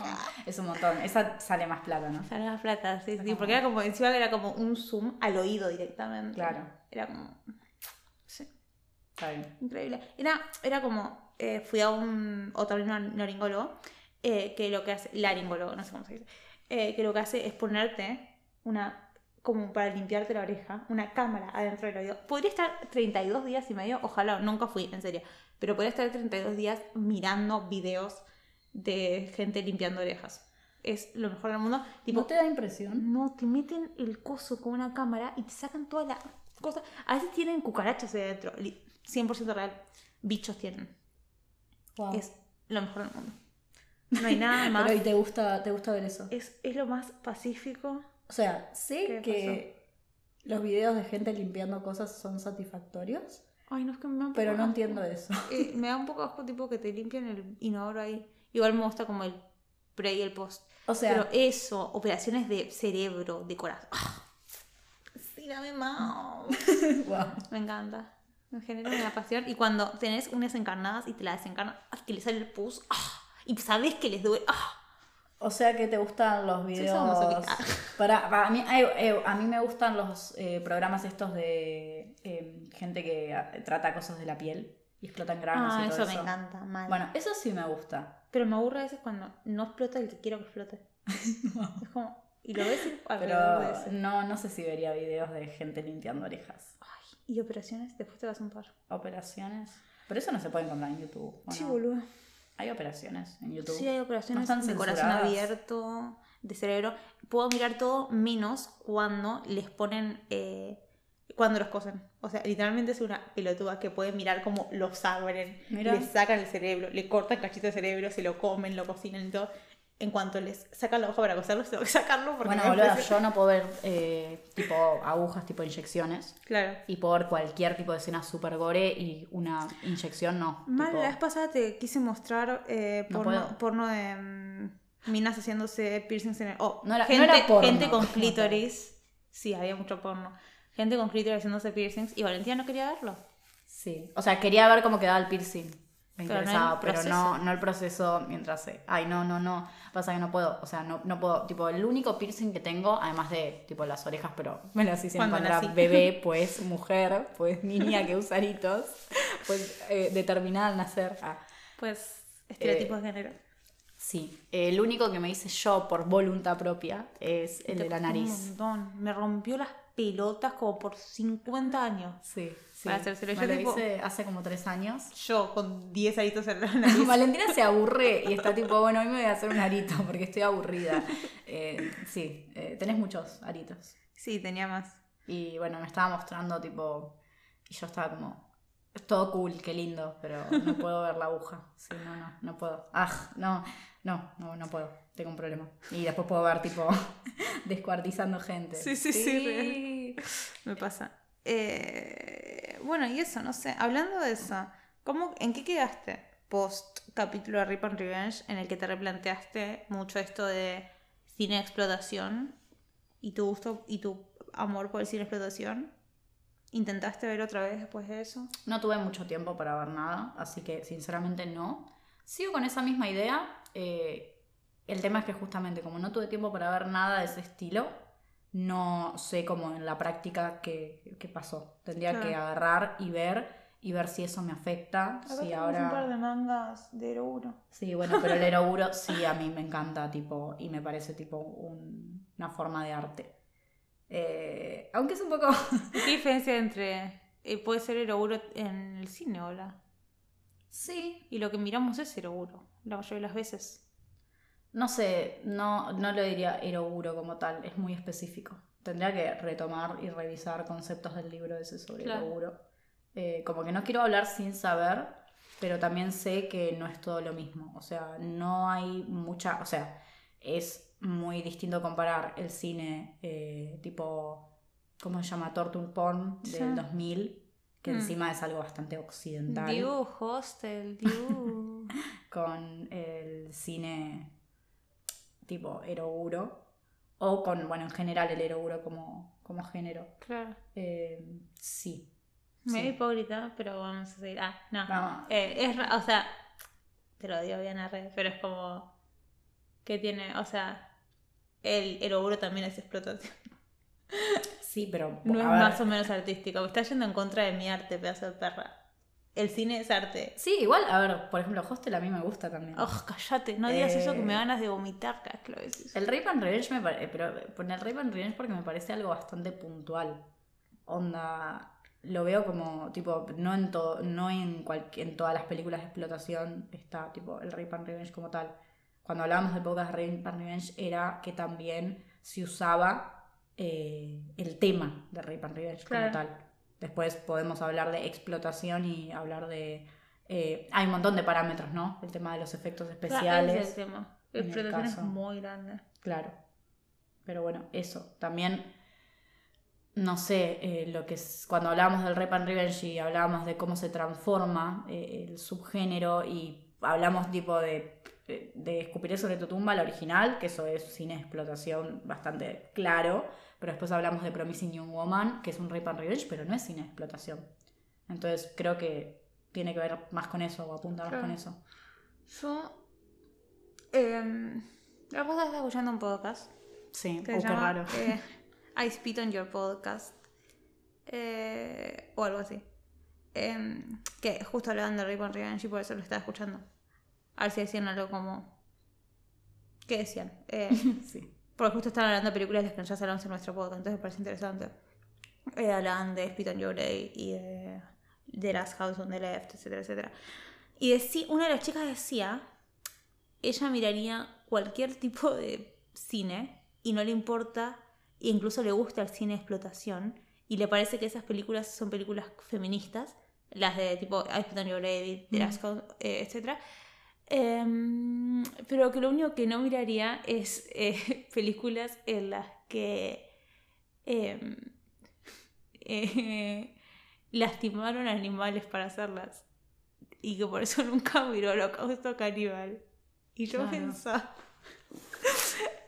Es un montón. Esa sale más plata, ¿no? Sale más plata, sí, sí. Porque era como, encima era como un zoom al oído directamente. Claro. Era como. Sí. Está bien. Increíble. Era, era como, eh, fui a un otorrinolaringólogo, eh, que lo que hace, laringólogo, no sé cómo se dice, eh, que lo que hace es ponerte una, como para limpiarte la oreja, una cámara adentro del oído. Podría estar 32 días y medio, ojalá, nunca fui, en serio, pero podría estar 32 días mirando videos de gente limpiando orejas. Es lo mejor del mundo. Tipo, ¿No te da impresión? no, te meten el coso con una cámara y te sacan todas las cosas. A veces tienen cucarachas ahí adentro. Li- 100% real. Bichos tienen. Wow. Es lo mejor del mundo. No hay nada más. Pero ¿y te gusta, te gusta ver eso? es, es lo más pacífico. O sea, sé ¿Qué que los videos de gente limpiando cosas son satisfactorios, Ay, no es que me da pero no asco. entiendo eso. Eh, me da un poco asco tipo que te limpian el inodoro ahí. Igual me gusta como el pre y el post. O sea, Pero eso, operaciones de cerebro, de corazón. ¡Ah! Sí, dame más. wow. Me encanta. Me genera una pasión. Y cuando tenés uñas encarnadas y te la desencarnas, que le sale el pus, ¡ah! y sabes que les duele. ¡ah! O sea que te gustan los videos. sadomasoquista. Para, para mí, ay, eh, a mí me gustan los eh, programas estos de eh, gente que ah, trata cosas de la piel y explotan granos Ah, y todo eso me encanta, mal. Bueno, eso sí me gusta. Pero me aburre a veces cuando no explota el que quiero que explote. Es como. Y lo ves y Pero no, no sé si vería videos de gente limpiando orejas. Ay, y operaciones, después te vas a un par. Operaciones. Pero eso no se puede encontrar en YouTube. ¿o Sí, no? boludo. Hay operaciones en YouTube. Sí, hay operaciones No de corazón abierto, de cerebro. Puedo mirar todo menos cuando les ponen. eh, cuando los cosen. O sea, literalmente es una pelotuda que puede mirar cómo los abren, Mira. le sacan el cerebro, le cortan cachito de cerebro, se lo comen, lo cocinan y todo. En cuanto les sacan la hoja para coserlo, tengo que sacarlo porque Bueno, boludo, parece- yo no puedo ver eh, tipo agujas, tipo inyecciones. Claro. Y puedo ver cualquier tipo de escena super gore y una inyección no. Mal, tipo- la vez pasada te quise mostrar eh, No porno, porno de mm, minas haciéndose piercings en el. Oh, No era- no gente, era porno. gente con No, clítoris. Sí, había mucho porno. Gente con clítoris haciéndose piercings y Valentina no quería verlo. Sí. O sea, quería ver cómo quedaba el piercing. Me Pero no pero no, no el proceso mientras se. Ay, no, no, no. Pasa que no puedo. O sea, no, no puedo. Tipo, el único piercing que tengo, además de tipo las orejas, pero me las hice Cuando era bebé, pues mujer, pues niña que usa aritos, pues eh, determinada al nacer. Ah. Pues, estereotipos Eh, de género. Sí, el único que me hice yo por voluntad propia es el Te de la nariz. Un montón. Me rompió las pelotas como por 50 años. Sí, sí. Para hacérselo. Yo lo tipo- hice hace como tres años. Yo con 10 aritos en la nariz. Valentina se aburre y está tipo, bueno, hoy me voy a hacer un arito porque estoy aburrida. Eh, sí, eh, tenés muchos aritos. Sí, tenía más. Y bueno, me estaba mostrando tipo, y yo estaba como, es todo cool, qué lindo, pero no puedo ver la aguja. Sí, no, no, no puedo. Ah, no, no, no, no puedo. Tengo un problema. Y después puedo ver tipo, descuartizando gente. Sí, sí, sí, Me pasa. Eh, bueno, y eso, no sé. Hablando de eso, ¿cómo, ¿en qué quedaste post capítulo de Rip and Revenge en el que te replanteaste mucho esto de cine de explotación y tu gusto y tu amor por el cine de explotación? ¿Intentaste ver otra vez después de eso? No tuve mucho tiempo para ver nada, así que sinceramente no. Sigo con esa misma idea. eh, el tema es que justamente como no tuve tiempo para ver nada de ese estilo, no sé cómo en la práctica qué, qué pasó. Tendría Claro. que agarrar y ver y ver si eso me afecta. Acá si ahora... un par de mangas de Eroguro. Sí, bueno, pero el eroguro sí a mí me encanta, tipo, y me parece tipo un- una forma de arte. Eh, aunque es un poco... ¿Qué diferencia entre eh, puede ser Eroguro en el cine, hola? sí, Y lo que miramos es Eroguro, la mayoría de las veces. No sé, no, no lo diría eroguro como tal, es muy específico. Tendría que retomar y revisar conceptos del libro ese sobre Claro. eroguro. Eh, como que no quiero hablar sin saber, pero también sé que no es todo lo mismo. O sea, no hay mucha... O sea, es muy distinto comparar el cine eh, tipo, ¿cómo se llama? Torture Porn del Sí. 2000, que Mm. encima es algo bastante occidental, Diu, Hostel, Diu. con el cine tipo eroguro, o con, bueno, en general el eroguro como, como género. claro. Eh, sí. Medio Sí. hipócrita, pero vamos a seguir. Ah, no. Vamos. Eh, es, o sea, te lo digo bien a red, pero es como que tiene, o sea, el Eroguro también es explotación. Sí, pero... No es ver, más o menos artístico. Está yendo en contra de mi arte, pedazo de perra. El cine es arte. Sí, igual, a ver, por ejemplo, Hostel a mí me gusta también. Oh, cállate, no digas eso que me Eh, ganas de vomitar lo decís. El Rape and Revenge me parece, pero pone el Rape and Revenge porque me parece algo bastante puntual. Onda, lo veo como, tipo, no en todo, no en, cual- en todas las películas de explotación está, tipo, el Rape and Revenge como tal. Cuando hablábamos de podcast Rape and Revenge era que también se usaba eh, el tema de Rape and Revenge Claro. como tal. Después podemos hablar de explotación y hablar de... eh, hay un montón de parámetros, ¿no? El tema de los efectos especiales. es el tema. En el explotación es muy grande. Claro. Pero bueno, eso. También, no sé, eh, lo que es, cuando hablábamos del Rap and Revenge y hablábamos de cómo se transforma eh, el subgénero y hablamos tipo de, de, de Escupiré sobre tu tumba, la original, que eso es cine explotación bastante claro, pero después hablamos de Promising Young Woman, que es un Rap and Revenge, pero no es cine de explotación. Entonces creo que tiene que ver más con eso o apunta más Claro. con eso. Yo. Eh, la cosa estaba escuchando un podcast Sí, que oh, se qué llama raro. eh, I Spit on Your Podcast. eh, o algo así. Eh, que justo hablaban de Rape and Revenge y por eso lo estaba escuchando. A ver si decían algo como. ¿Qué decían? Eh, Sí. Porque justo estaban hablando de películas de las que ya hablamos en nuestro podcast, entonces me parece interesante. Eh, hablaban de Spit on Your Day y de The Last House on the Left, etcétera, etcétera. Y decí- una de las chicas decía, ella miraría cualquier tipo de cine y no le importa, e incluso le gusta el cine de explotación, y le parece que esas películas son películas feministas, las de tipo I Spit on Your Day, The Last House, eh, etcétera. Em, pero que lo único que no miraría es eh, películas en las que em, eh, lastimaron animales para hacerlas. Y que por eso nunca miró Holocausto Caníbal. Y yo Claro. pensaba.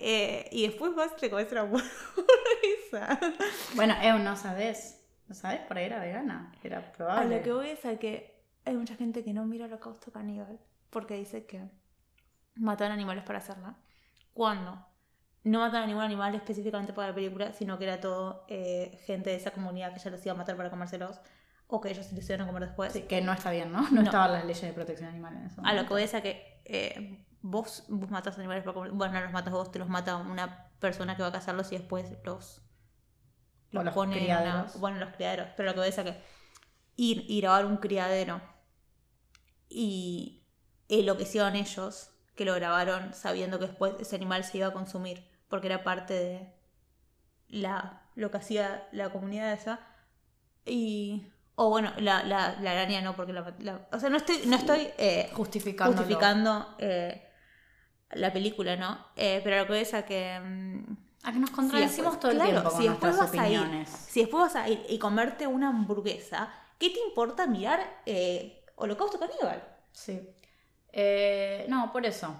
Eh, y después vas te comes una hamburguesa. Bueno, Eu, no sabes. ¿No sabes? Por ahí era vegana. Era A probable. lo que voy es a que hay mucha gente que no mira Holocausto Caníbal porque dice que mataron animales para hacerla. Cuando no mataron a ningún animal específicamente para la película, sino que era todo eh, gente de esa comunidad que ya los iba a matar para comérselos o que ellos se los a comer después. Sí, que no está bien, ¿no? No, No. estaban las leyes de protección animal en eso. A lo que voy a que eh, vos, vos matas animales para comer. Bueno, no los matas vos, te los mata una persona que va a cazarlos y después los, O los pone una- bueno, los criaderos. Pero lo que voy a que ir y grabar un criadero y eh, lo que hicieron ellos, que lo grabaron sabiendo que después ese animal se iba a consumir, porque era parte de la, lo que hacía la comunidad esa. Y. O bueno, la, la, la araña no, porque la, la- O sea, no estoy, no estoy eh, Justificando. justificando eh, la película, ¿no? Eh, pero lo que es a que. mm, A que nos contradecimos todo el claro, tiempo con si después nuestras ir- si después vas a ir y comerte una hamburguesa, ¿qué te importa mirar eh, Holocausto Caníbal? Sí. Eh, no, por eso.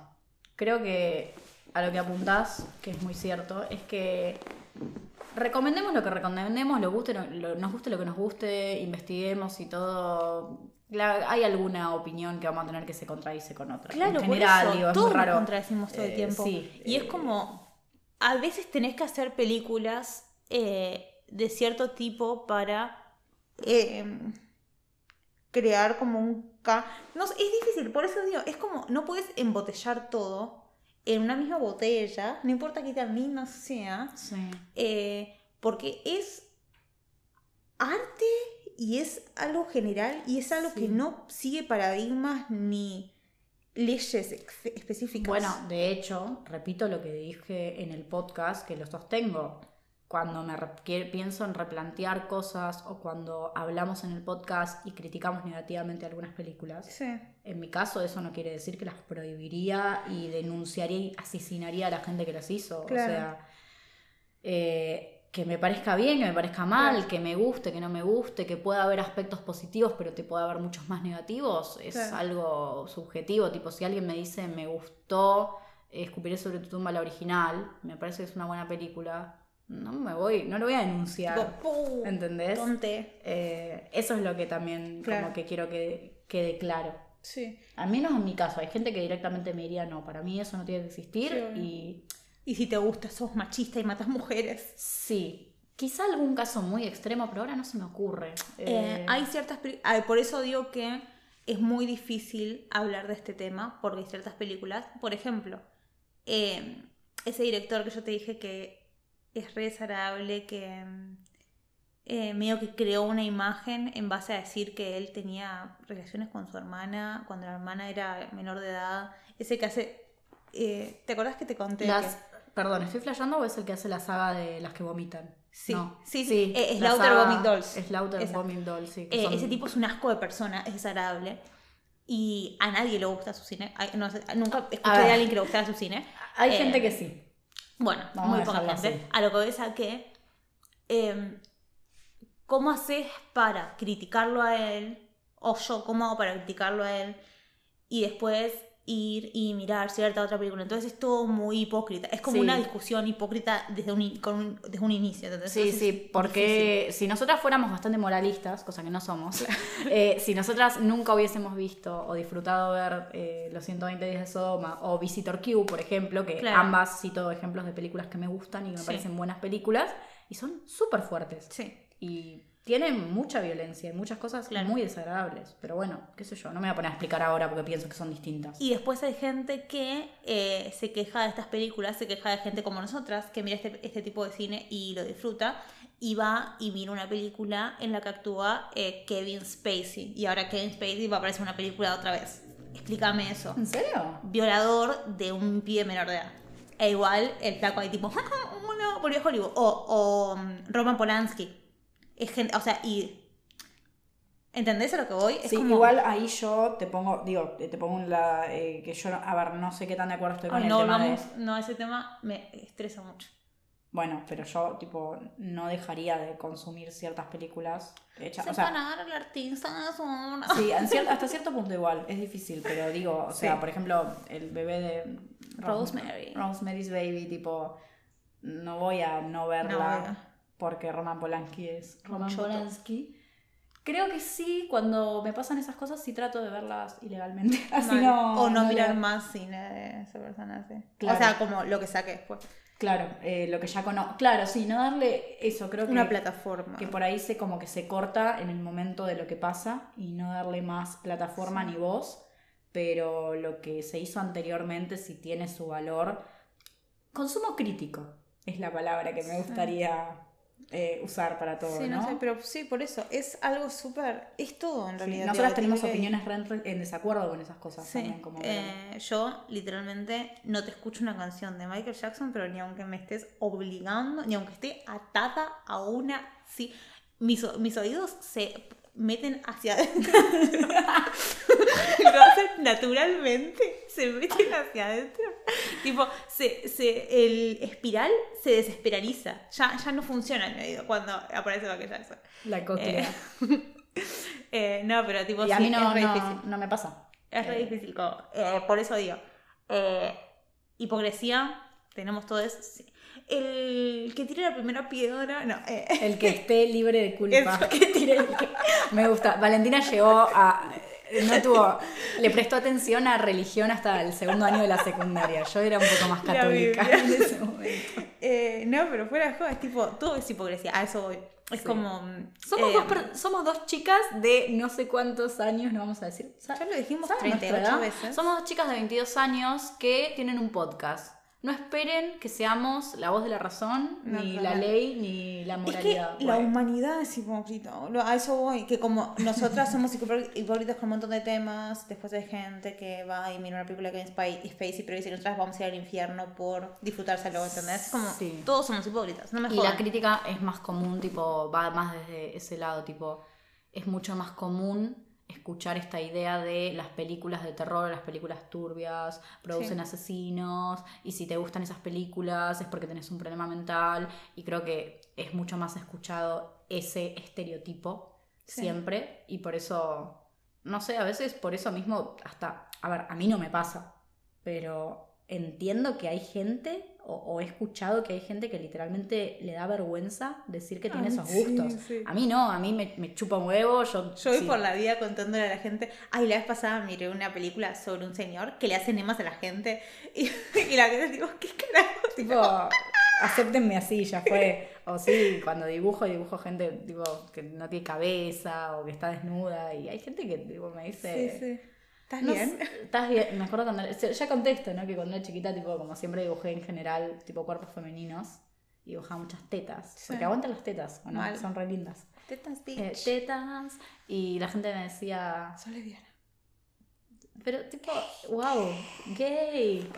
Creo que a lo que apuntás, que es muy cierto, es que recomendemos lo que recomendemos, lo guste, lo- nos guste lo que nos guste, investiguemos y todo. La- hay alguna opinión que vamos a tener que se contradice con otra. Claro, en general, por eso, digo, es todos muy nos raro. contradecimos todo el Eh, tiempo. sí, y es eh, como, a veces tenés que hacer películas eh, de cierto tipo para crear como un... Ca no, es difícil, por eso digo, es como, no puedes embotellar todo en una misma botella, no importa qué tan sea, eh, porque es arte y es algo general y es algo que no sigue paradigmas ni leyes específicas. Bueno, de hecho, repito lo que dije en el podcast, que lo sostengo. Cuando me pienso en replantear cosas o cuando hablamos en el podcast y criticamos negativamente algunas películas, en mi caso eso no quiere decir que las prohibiría y denunciaría y asesinaría a la gente que las hizo. O sea, eh, que me parezca bien, que me parezca mal, que me guste, que no me guste, que pueda haber aspectos positivos, pero te puede haber muchos más negativos, es algo subjetivo. Tipo, si alguien me dice me gustó Escupiré sobre tu tumba la original, me parece que es una buena película, no me voy, no lo voy a denunciar. ¿Entendés? Eh, eso es lo que también como que quiero que quede claro. Sí. Al menos en mi caso, hay gente que directamente me diría, no, para mí eso no tiene que existir y y si te gusta, sos machista y matas mujeres. Sí. Quizá algún caso muy extremo, pero ahora no se me ocurre. Eh, eh, hay ciertas... Por eso digo que es muy difícil hablar de este tema, porque hay ciertas películas. Por ejemplo, eh, ese director que yo te dije que es re desagradable, que medio que creó una imagen en base a decir que él tenía relaciones con su hermana cuando la hermana era menor de edad. Ese que hace... ¿Te acordás que te conté? Perdón, ¿estoy flasheando o es el que hace la saga de las que vomitan? Sí, sí, sí. Eh, Slaughter Vomit Dolls. Slaughter Vomit Dolls, sí. Eh, ese tipo es un asco de persona, es desagradable. Y a nadie le gusta su cine. nunca escuché de alguien que le gustara su cine. Hay gente eh, que sí. Bueno, muy poca gente. A lo que ves a que. Em, ¿Cómo haces para criticarlo a él? O yo, ¿cómo hago para criticarlo a él? Y después ir y mirar cierta otra película. Entonces es todo muy hipócrita. Es como una discusión hipócrita desde un, con desde un inicio. sí, sí, porque si nosotras fuéramos bastante moralistas, cosa que no somos, eh, si nosotras nunca hubiésemos visto o disfrutado ver eh, Los 120 días de Sodoma o Visitor Q, por ejemplo, que ambas cito ejemplos de películas que me gustan y que me parecen buenas películas, y son súper fuertes. Sí. Y tiene mucha violencia y muchas cosas muy desagradables. Pero bueno, qué sé yo, no me voy a poner a explicar ahora porque pienso que son distintas. Y después hay gente que eh, se queja de estas películas, se queja de gente como nosotras, que mira este, este, tipo de cine y lo disfruta. Y va y mira una película en la que actúa eh, Kevin Spacey. Y ahora Kevin Spacey va a aparecer una película otra vez. Explícame eso. ¿En serio? Violador de un pibe menor de edad. E igual el flaco ahí tipo, volvió a Hollywood. O, o um, Roman Polanski es gente, o sea, y ¿Entendés a lo que voy? sí, igual ahí yo te pongo, digo, te pongo la, eh, que yo, a ver, no sé qué tan de acuerdo estoy con el no, tema vamos, No, ese tema me estresa mucho. Bueno, pero yo, tipo, no dejaría de consumir ciertas películas hechas, o sea... al artista Sí, hasta cierto punto igual, es difícil, pero digo, o sea, por ejemplo, el bebé de... Rosemary. Rosemary's Baby, tipo, no voy a no verla porque Roman Polanski es Roman Polanski. Creo que sí, cuando me pasan esas cosas sí trato de verlas ilegalmente. Así no, o no, mirar más cine de esa persona. O sea, como lo que saque después. Claro, eh, lo que ya conozco. Claro, sí, no darle eso, creo que. Una plataforma. Que por ahí se como que se corta en el momento de lo que pasa y no darle más plataforma ni voz. Pero lo que se hizo anteriormente, si tiene su valor. Consumo crítico es la palabra que me gustaría eh, usar para todo. Sí, no, sé, pero sí, por eso, es algo súper, es todo en realidad. nosotras tenemos opiniones en desacuerdo con esas cosas. Sí. Eh, yo literalmente no te escucho una canción de Michael Jackson, pero ni aunque me estés obligando, ni aunque esté atada a una... Sí, mis, mis oídos se meten hacia adentro. lo hacen naturalmente, se meten hacia adentro. tipo, se, se, el espiral se desesperaliza. Ya, ya no funciona mi oído cuando aparece Jackson. La cóclea. Eh, eh, no, pero tipo, y a mí no, no, me pasa. Es re eh. difícil. por eso digo, hipocresía, tenemos todos el que tire la primera piedra, no. Eh. El que esté libre de culpa. Me gusta. Valentina llegó a. No tuvo. Le prestó atención a religión hasta el segundo año de la secundaria. Yo era un poco más católica en ese momento. Eh, no, pero fuera de juego es tipo. Todo es hipocresía. A eso voy. Es Sí. como. Somos, eh, dos per- somos dos chicas de no sé cuántos años, no vamos a decir. Ya lo dijimos ¿saben 38 nuestra edad? veces. Somos dos chicas de 22 años que tienen un podcast. No esperen que seamos la voz de la razón, No, ni no, la ley, ni la Es que moralidad. la Bueno. humanidad es hipócrita, a eso voy, que como nosotras somos hipó- hipócritas con un montón de temas, después hay gente que va y mira una película que es Spacey, pero dice que nosotras vamos a ir al infierno por disfrutárselo, ¿entendés? Como, Sí. todos somos hipócritas, no me Y jodan. la crítica es más común, tipo, va más desde ese lado, tipo, es mucho más común escuchar esta idea de las películas de terror, las películas turbias, producen Sí. asesinos, y si te gustan esas películas es porque tenés un problema mental, y creo que es mucho más escuchado ese estereotipo Sí. siempre, y por eso, no sé, a veces por eso mismo, hasta, a ver, a mí no me pasa, pero entiendo que hay gente, o, o he escuchado que hay gente que literalmente le da vergüenza decir que tiene esos sí, gustos. sí. A mí no, a mí me, me chupa un huevo, yo... Yo voy sí. por la vida contándole a la gente. Ay, la vez pasada miré una película sobre un señor que le hace enemas a la gente. Y, y la gente digo, ¿qué carajo? Tipo, acéptenme así, ya fue. O sí, cuando dibujo, dibujo gente tipo, que no tiene cabeza o que está desnuda. Y hay gente que tipo, me dice... ¿Estás No bien? estás bien. Me acuerdo cuando. Ya contesto, ¿no? Que cuando era chiquita, tipo, como siempre dibujé en general, tipo cuerpos femeninos. Y dibujaba muchas tetas. Sí. Porque aguantan las tetas, ¿o no? Mal. Son re lindas. Tetas, Eh, tetas. Y la gente me decía. Soy lesbiana. Pero tipo, wow, gay.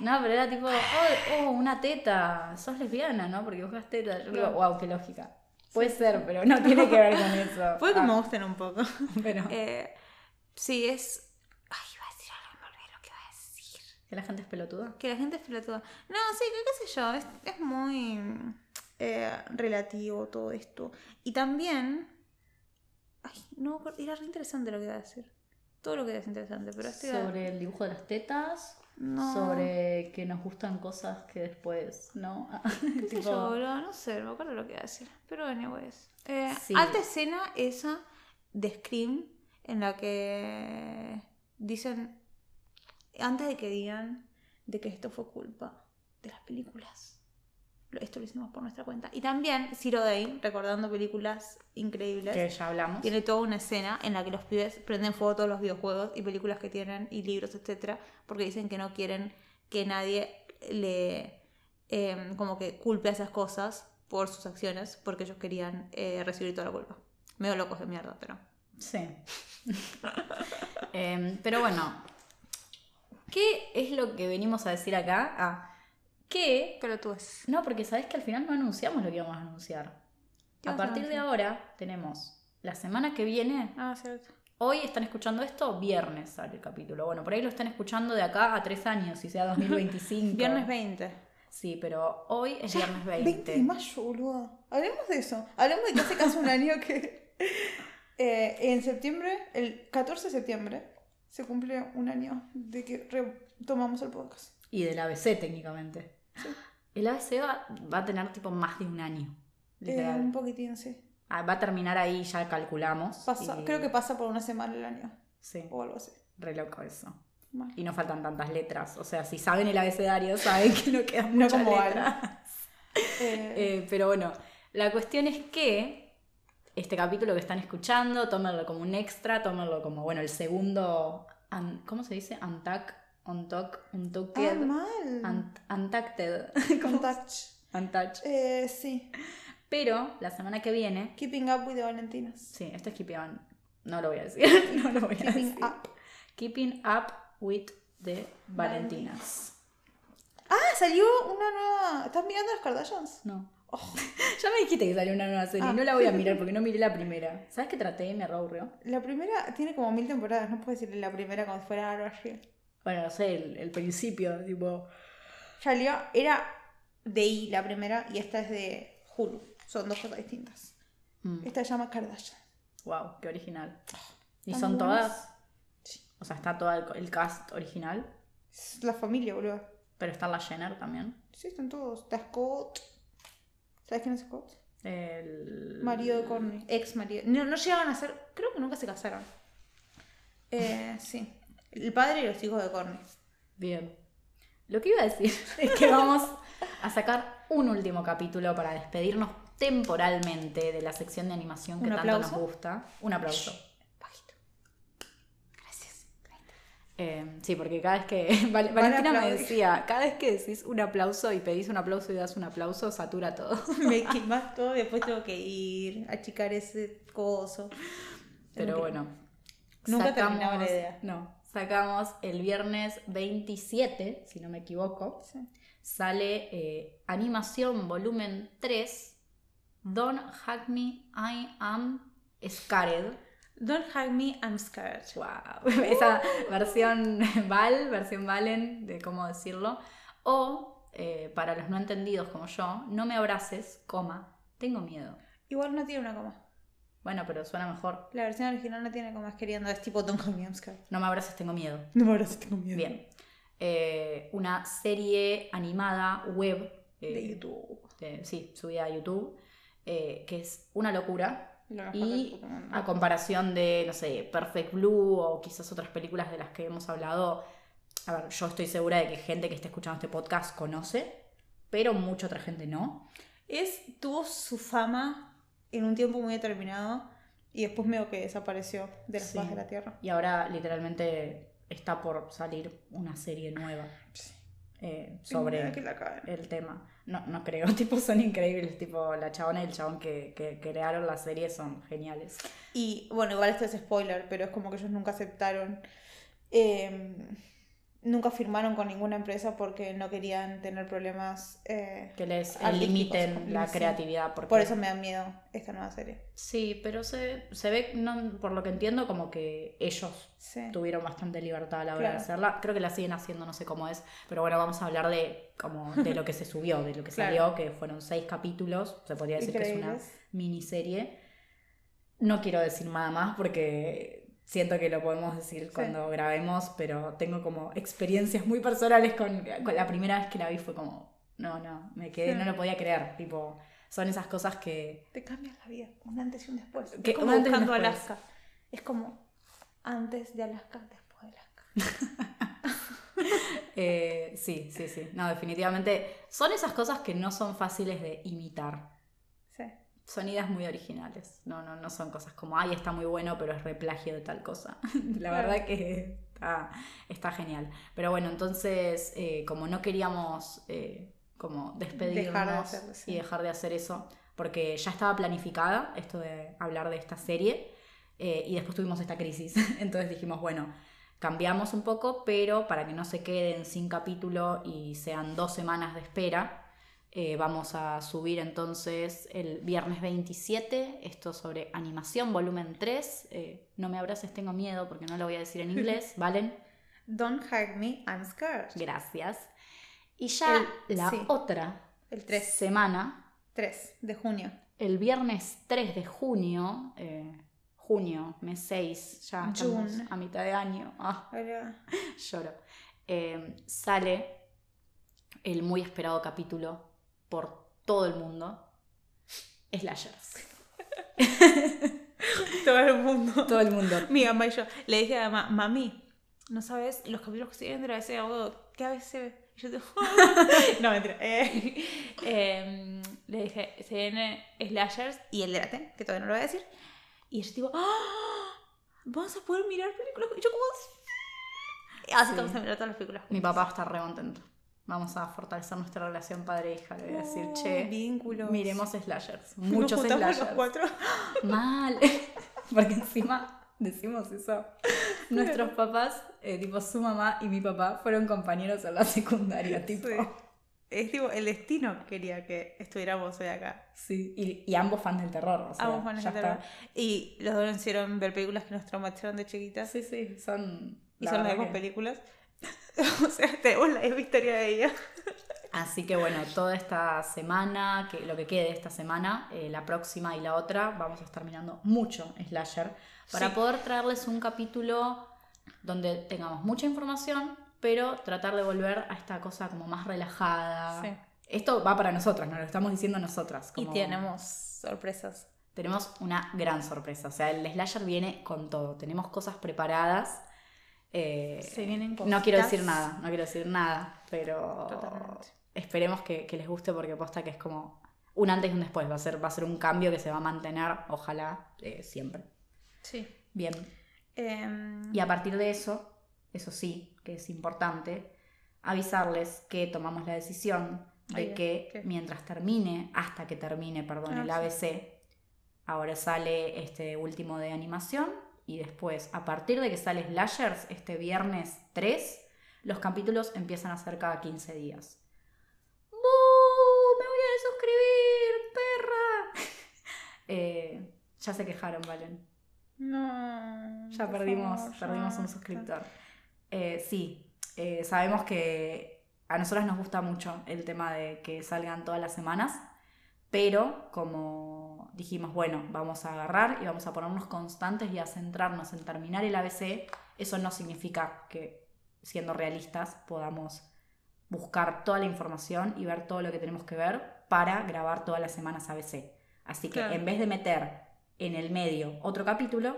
No, pero era tipo, oh, oh, una teta. Sos lesbiana, ¿no? Porque dibujas tetas. Yo digo, wow, qué lógica. Puede ser, pero no tiene que ver con eso. Puede que Ah, me gusten un poco. Pero Eh, sí, es. Ay, iba a decir algo, me olvidé lo que iba a decir. Que la gente es pelotuda. Que la gente es pelotuda. No, sí, que qué sé yo, es, es muy eh, relativo todo esto. Y también. Ay, no, era re interesante lo que iba a decir. Todo lo que es interesante, pero estoy. Sobre el dibujo de las tetas. No. Sobre que nos gustan cosas que después, ¿no? ¿Qué sé yo, boludo? No sé, no me acuerdo lo que iba a decir. Pero, anyways. Eh, Sí. Alta escena esa de Scream en la que dicen, antes de que digan de que esto fue culpa de las películas. Esto lo hicimos por nuestra cuenta. Y también Zero Day, recordando películas increíbles. que ya hablamos. Tiene toda una escena en la que los pibes prenden fuego a todos los videojuegos y películas que tienen y libros, etcétera, porque dicen que no quieren que nadie le eh, como que culpe a esas cosas por sus acciones, porque ellos querían eh, recibir toda la culpa. Medio locos de mierda, pero. Sí. Em, pero bueno, ¿qué es lo que venimos a decir acá? Ah, que... Pero tú es. No, porque sabes que al final no anunciamos lo que íbamos a anunciar. ¿Qué A partir de ahora tenemos la semana que viene. Ah, cierto. Hoy están escuchando esto, viernes sale el capítulo. Bueno, por ahí lo están escuchando de acá a tres años, si sea 2025. Viernes 20. Sí, pero hoy es viernes 20. 20 de mayo, boludo. Hablemos de eso. Hablemos de que hace casi un año que. eh, en septiembre, el 14 de septiembre, se cumple un año de que retomamos el podcast. Y del ABC técnicamente. El ABC va, va a tener tipo más de un año. Eh, un poquitín, sí. Ah, va a terminar ahí, ya calculamos. Pasa, y- Creo que pasa por una semana el año. Sí, O algo así. re loco eso. Mal. Y no faltan tantas letras. O sea, si saben el abecedario, saben que no quedan No muchas como letras. Eh, Eh, pero bueno, la cuestión es que este capítulo que están escuchando, tómenlo como un extra, tómenlo como, bueno, el segundo, un- ¿cómo se dice? Untack, untalk, ah, untucked, mal. un- untacted, Contact. untouched. Eh, sí. Pero la semana que viene, Keeping up with the Valentinas. sí, esto es Keeping On, no lo voy a decir, no lo voy a Keeping decir. up. Keeping Up with the Valentinas. Ah, salió una nueva. ¿Estás mirando las Kardashians? No. Oh, Ya me dijiste que salió una nueva serie, Ah. no la voy a mirar porque no miré la primera. ¿Sabes qué traté y me reaburrió? la primera tiene como mil temporadas. No puedo decirle la primera como si fuera algo así. Bueno, no sé, el, el principio, tipo. Salió, era de I la primera y esta es de Hulu. Son dos cosas distintas. mm, Esta se llama Kardashian. wow, qué original. ¿Y ¿Están son buenas? todas? O sea, está todo el, el cast original, Es la familia, boludo. pero está la Jenner también. Sí, están todos. Está Scott. ¿Sabes quién es Scott? El... Marido de Courtney. Ex marido. No, no llegaron a ser. Creo que nunca se casaron. Eh, sí. El padre y los hijos de Courtney. Bien. Lo que iba a decir es que vamos a sacar un último capítulo para despedirnos temporalmente de la sección de animación que ¿Un tanto aplauso? nos gusta. Un aplauso. Bajito. Gracias. Eh, sí, porque cada vez que. Val- Valentina me decía, cada vez que decís un aplauso y pedís un aplauso y das un aplauso, satura todo. Me quemas todo y después tengo que ir a achicar ese coso. Pero que- bueno. Nunca terminaba la idea. No. Sacamos el viernes 27, si no me equivoco. Sí. Sale eh, Animación Volumen 3. Don't Hack Me, I Am Scared. Don't hug me, I'm scared. Wow. Esa versión Val, versión Valen, de cómo decirlo. O, eh, para los no entendidos como yo, no me abraces, coma, tengo miedo. Igual no tiene una coma. Bueno, pero suena mejor. La versión original no tiene comas queriendo, es tipo Don't hug me, I'm scared. No me abraces, tengo miedo. No me abraces, tengo miedo. Bien. Eh, una serie animada web. eh, De YouTube. de- sí, subida a YouTube. eh, que es una locura. Y a comparación de, no sé, Perfect Blue o quizás otras películas de las que hemos hablado, a ver, yo estoy segura de que gente que esté escuchando este podcast conoce, pero mucha otra gente no. Es, tuvo su fama en un tiempo muy determinado y después medio que desapareció de la Sí. de la Tierra. Y ahora literalmente está por salir una serie nueva eh, sobre la el tema. No, no creo, tipo, son increíbles, tipo, la chabona y el chabón que, que crearon la serie son geniales. Y bueno, igual esto es spoiler, pero es como que ellos nunca aceptaron, eh, nunca firmaron con ninguna empresa porque no querían tener problemas. eh, Que les limiten la creatividad. Porque... por eso me da miedo esta nueva serie. Sí, pero se, se ve, no, por lo que entiendo, como que ellos Sí. tuvieron bastante libertad a la hora Claro. de hacerla. Creo que la siguen haciendo, no sé cómo es. Pero bueno, vamos a hablar de, como, de lo que se subió, de lo que Claro. salió, que fueron seis capítulos. Se podría decir que es una miniserie. No quiero decir nada más porque siento que lo podemos decir cuando grabemos, pero tengo como experiencias muy personales con, con la primera vez que la vi fue como, no, no, me quedé, Sí. no lo podía creer. Tipo, son esas cosas que Te cambias la vida, un antes y un después. Que- es como antes buscando después. Alaska. Es como antes de Alaska, después de Alaska. Eh, sí, sí, sí. No, definitivamente son esas cosas que no son fáciles de imitar. Son ideas muy originales. No, no, no son cosas como, ay, está muy bueno, pero es replagio de tal cosa. La Claro. verdad que está, está genial. Pero bueno, entonces, eh, como no queríamos eh, como despedirnos Dejar de hacerlo, sí. y dejar de hacer eso, porque ya estaba planificada esto de hablar de esta serie, eh, y después tuvimos esta crisis. Entonces dijimos, bueno, cambiamos un poco, pero para que no se queden sin capítulo y sean dos semanas de espera, eh, vamos a subir entonces el viernes 27, esto sobre animación, volumen 3. eh, no me abraces, tengo miedo porque no lo voy a decir en inglés, ¿valen? Don't hug me, I'm scared. Gracias. Y ya El- la sí. otra El 3. semana, 3 de junio. el viernes 3 de junio, eh, junio, mes 6, ya estamos a mitad de año. Ah, lloro. Sale el muy esperado capítulo por todo el mundo. Slashers. Todo el mundo. Todo el mundo. Mi mamá y yo. Le dije a mamá, mami, ¿no sabes los capítulos que se vienen de la de abogado? ¿Qué ABC? Y yo digo, no, mentira. Eh, em, le dije, se viene Slashers y el de la T, que todavía no lo voy a decir. Y ella tipo, ¡Ah! ¿Vamos a poder mirar películas? Y yo como... "Sí". Así Sí. que vamos a mirar todas las películas. Mi papá está re contento. Vamos a fortalecer nuestra relación padre-hija. Le voy a decir, Oh, che, vínculos. miremos slashers. Nos Muchos los slashers. cuatro. Mal. Porque encima decimos eso. Nuestros papás, eh, tipo su mamá y mi papá, fueron compañeros en la secundaria, tipo. Sí. Es tipo, el destino quería que estuviéramos hoy acá. Sí, y, y ambos fans del terror. O sea, Ambos fans ya de terror. está. Y los dos nos hicieron ver películas que nos traumatizaron de chiquitas. Sí, sí, son. Y son las mismas películas. o sea, tenemos la misma historia de ella. Así que bueno, toda esta semana, que lo que quede de esta semana, eh, la próxima y la otra, vamos a estar mirando mucho Slasher para Sí. poder traerles un capítulo donde tengamos mucha información, pero tratar de volver a esta cosa como más relajada. Sí. Esto va para nosotras, nos lo estamos diciendo nosotras. Y tenemos sorpresas. tenemos una gran sorpresa. O sea, el Slasher viene con todo. Tenemos cosas preparadas. Eh, Se vienen no quiero decir nada, no quiero decir nada, pero Totalmente. esperemos que, que les guste porque posta que es como un antes y un después. Va a ser, va a ser un cambio que se va a mantener, ojalá, eh, siempre. Sí. Bien. Em, Y a partir de eso, eso sí, que es importante, avisarles que tomamos la decisión de Ay, que ¿qué? mientras termine, hasta que termine, perdón, Ah, el sí. ABC, ahora sale este último de animación y después, a partir de que sale Slashers, este viernes 3, los capítulos empiezan a ser cada 15 días. ¡Bu! ¡Me voy a desuscribir, perra! Eh, ya se quejaron, Valen. No. Ya perdimos, favor, perdimos un suscriptor. Eh, sí, eh, sabemos que a nosotras nos gusta mucho el tema de que salgan todas las semanas, pero como dijimos, bueno, vamos a agarrar y vamos a ponernos constantes y a centrarnos en terminar el ABC, eso no significa que, siendo realistas, podamos buscar toda la información y ver todo lo que tenemos que ver para grabar todas las semanas ABC. Así que Claro. en vez de meter en el medio otro capítulo,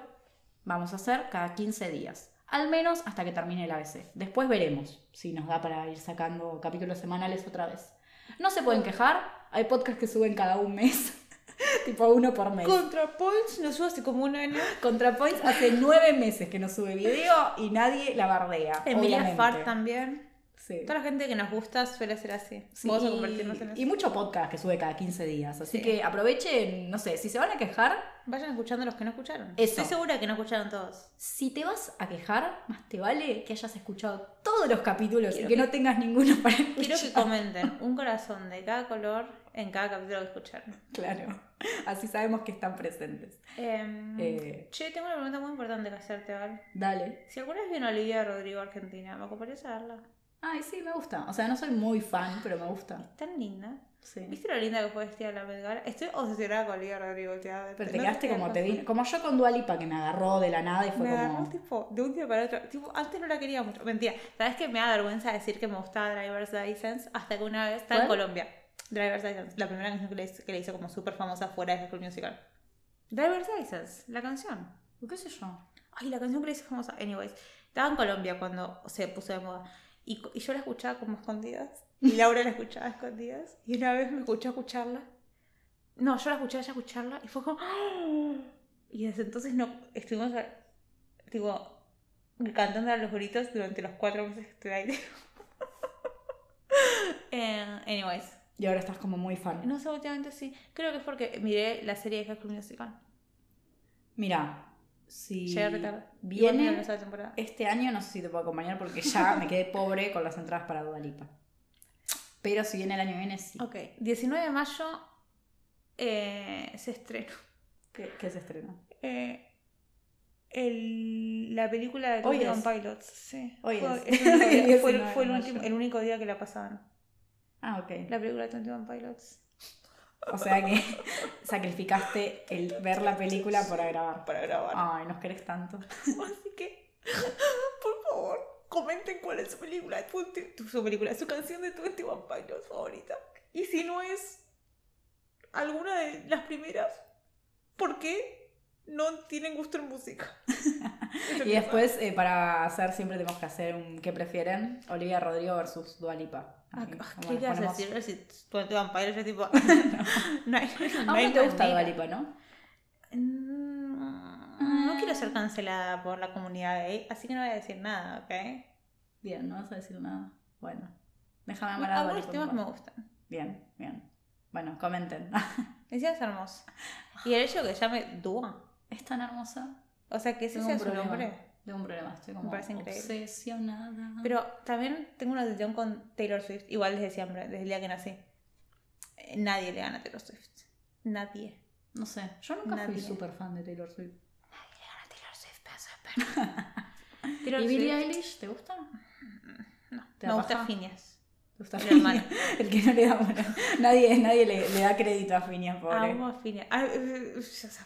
vamos a hacer cada 15 días. Al menos hasta que termine el ABC. Después veremos si nos da para ir sacando capítulos semanales otra vez. No se pueden quejar, hay podcasts que suben cada un mes, tipo uno por mes. ContraPoints nos sube hace como un año. ContraPoints hace nueve meses que no sube video y nadie la bardea. Emilia. Fart también. Sí. Toda la gente que nos gusta suele ser así. Sí, Vamos a y- convertirnos en eso. Y mucho podcast que sube cada 15 días. Así Sí. que aprovechen, no sé, si se van a quejar, Vayan escuchando los que no escucharon. Eso. Estoy segura que no escucharon todos. si te vas a quejar, más te vale que hayas escuchado todos los capítulos Quiero y que, que- no tengas ninguno para escuchar. Quiero que comenten un corazón de cada color en cada capítulo que escucharon. Claro, así sabemos que están presentes. Em, Eh. Che, tengo una pregunta muy importante que hacerte, Val. Dale. Si alguna vez vino Olivia Rodrigo a Argentina, ¿me ocuparía saberla? Ay, sí, me gusta. O sea, no soy muy fan, pero me gusta. Tan linda. Sí. ¿Viste lo linda que fue vestida en la Met Gala? Estoy obsesionada con Olivia Rodrigo últimamente. Pero te No quedaste como te vino. Como yo con Dualipa que me agarró de la nada y fue Me agarró como. tipo de un día para otro. Tipo, antes no la quería mucho. Mentira. ¿Sabes que me da vergüenza decir que me gustaba Driver's License? Hasta que una vez estaba en. Colombia. Driver's License, la primera canción que le, hizo- que le hizo como súper famosa fuera de School Musical. Driver's License, la canción. ¿Qué sé yo? Ay, la canción que le hizo famosa. Anyways, estaba en Colombia cuando se puso de moda. Y, y yo la escuchaba como escondidas. Y Laura la escuchaba escondidas. Y una vez me escuchó escucharla. No, yo la escuché a ella escucharla. Y fue como. ¡Ah! Y desde entonces no estuvimos. Tipo. Cantando a los gritos durante los cuatro meses que estuve ahí. Eh, anyways. Y ahora estás como muy fan. No sé, últimamente sí. Creo que es porque miré la serie de High School Musical. Mira, si Llegué miré viene temporada. este año, no sé si te puedo acompañar porque ya me quedé pobre con las entradas para Dualipa. Pero si viene el año que viene, sí. Ok, 19 de mayo eh, se estrenó ¿Qué, qué se estrena? eh, el- la película de Hoy Pilots. Sí. Hoy fue, es. fue, 19 fue el, último- el único día que la pasaban. Ah, ok. La película de Twenty One Pilots. O sea que sacrificaste el ver la película para grabar. Para grabar. Ay, nos querés tanto. Así que, por favor, comenten cuál es su película, de 20 tu- su película, su canción de Twenty One Pilots favorita. Y si no es alguna de las primeras, ¿por qué no tienen gusto en música? Y después, eh, para hacer, siempre tenemos que hacer un ¿qué prefieren? Olivia Rodrigo versus Dualipa. Ah, ¿Qué ibas a decir? Si Twenty Pilots, yo tipo... no no vos te gusta. Dualipa, ¿no? Mm, No quiero ser cancelada por la comunidad gay, así que no voy a decir nada, ¿ok? Bien, no vas a decir nada. Bueno, déjame amar a Algunos temas me gustan. Bien, bien. Bueno, comenten. Decía es hermoso. Y el hecho que llame Dua. ¿Es tan hermosa? O sea, que ese sea su nombre. Tengo un problema, estoy como increíble. obsesionada. Pero también tengo una obsesión con Taylor Swift, igual desde siempre, desde el día que nací. Eh, Nadie le gana a Taylor Swift. Nadie. No sé, yo nunca fui súper fan de Taylor Swift. Nadie le gana a Taylor Swift, de perra. Taylor ¿Y Billie Eilish te gusta? No, ¿Te me gusta? Phineas. ¿Te gusta El Phineas? hermano. El que no le da bueno, nadie, nadie le, le da crédito a Phineas, pobre. Amo a Phineas. Ah, eh,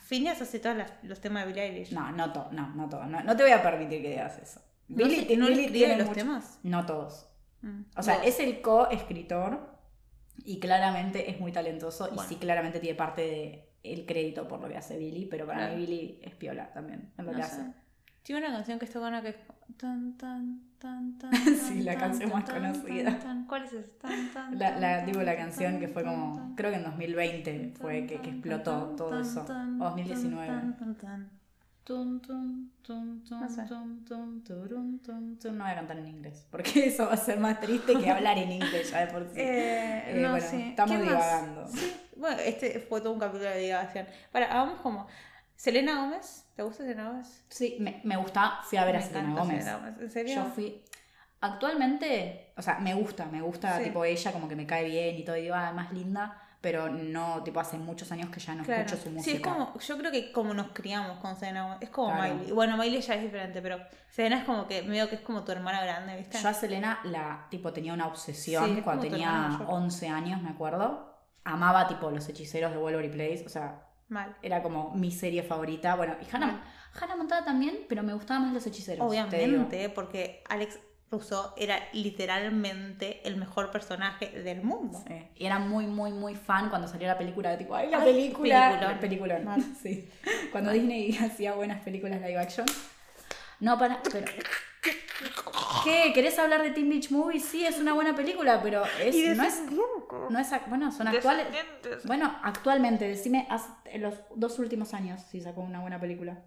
Phineas hace todos los temas de Billie Eilish. No, no todo, no, no todo. No, no te voy a permitir que digas eso. ¿No, Billie- sé- no Billie tiene los mucho- temas? No todos. Mm. O sea, es el co-escritor y claramente es muy talentoso y sí claramente tiene parte del crédito por lo que hace Billy, pero para Claro. mí Billy es piola también en lo que sé. hace. Tiene una canción que está buena que es. Tan, tan, tan, tan, Sí, la canción más conocida. ¿Cuál es esa? La, la, tipo, la canción que fue como, creo que en 2020 tan, fue que, que explotó todo eso. O 2019. tan, No sé. No voy a cantar en inglés, porque eso va a ser más triste que hablar en inglés ya de por sí. Eh, Eh, no, bueno, sí. estamos divagando. Sí, bueno, este fue todo un capítulo de divagación. Para, hagamos como. Selena Gómez, ¿te gusta Selena Gómez? Sí, me, me gusta, fui a ver a Me Selena Gómez. Selena Gómez. ¿En serio? Yo fui. Actualmente, o sea, me gusta, me gusta, Sí. tipo, ella como que me cae bien y todo, y digo, ah, más linda, pero no, tipo, hace muchos años que ya no Claro. escucho su música. Sí, es como, yo creo que como nos criamos con Selena Gómez, es como Claro. Miley. Bueno, Miley ya es diferente, pero Selena es como que medio que es como tu hermana grande, ¿viste? Yo a Selena la, tipo, tenía una obsesión Sí, cuando tenía hermana mayor. 11 años, me acuerdo. Amaba, tipo, los hechiceros de Wolverine Place, o sea, Mal. era como mi serie favorita. Bueno, y Hannah, Hannah Montana también, pero me gustaban más los hechiceros. Obviamente, porque Alex Rousseau era literalmente el mejor personaje del mundo. Sí. Y era muy, muy, muy fan cuando salió la película de tipo, ¡ay, la Ay, película! Mal. Sí. Cuando Disney hacía buenas películas live action. No, para. Pero... ¿Qué? ¿Querés hablar de Teen Beach Movie? Sí, es una buena película, pero es, no es. No es bueno, son actuales. Bueno, actualmente, decime en los dos últimos años si sacó una buena película.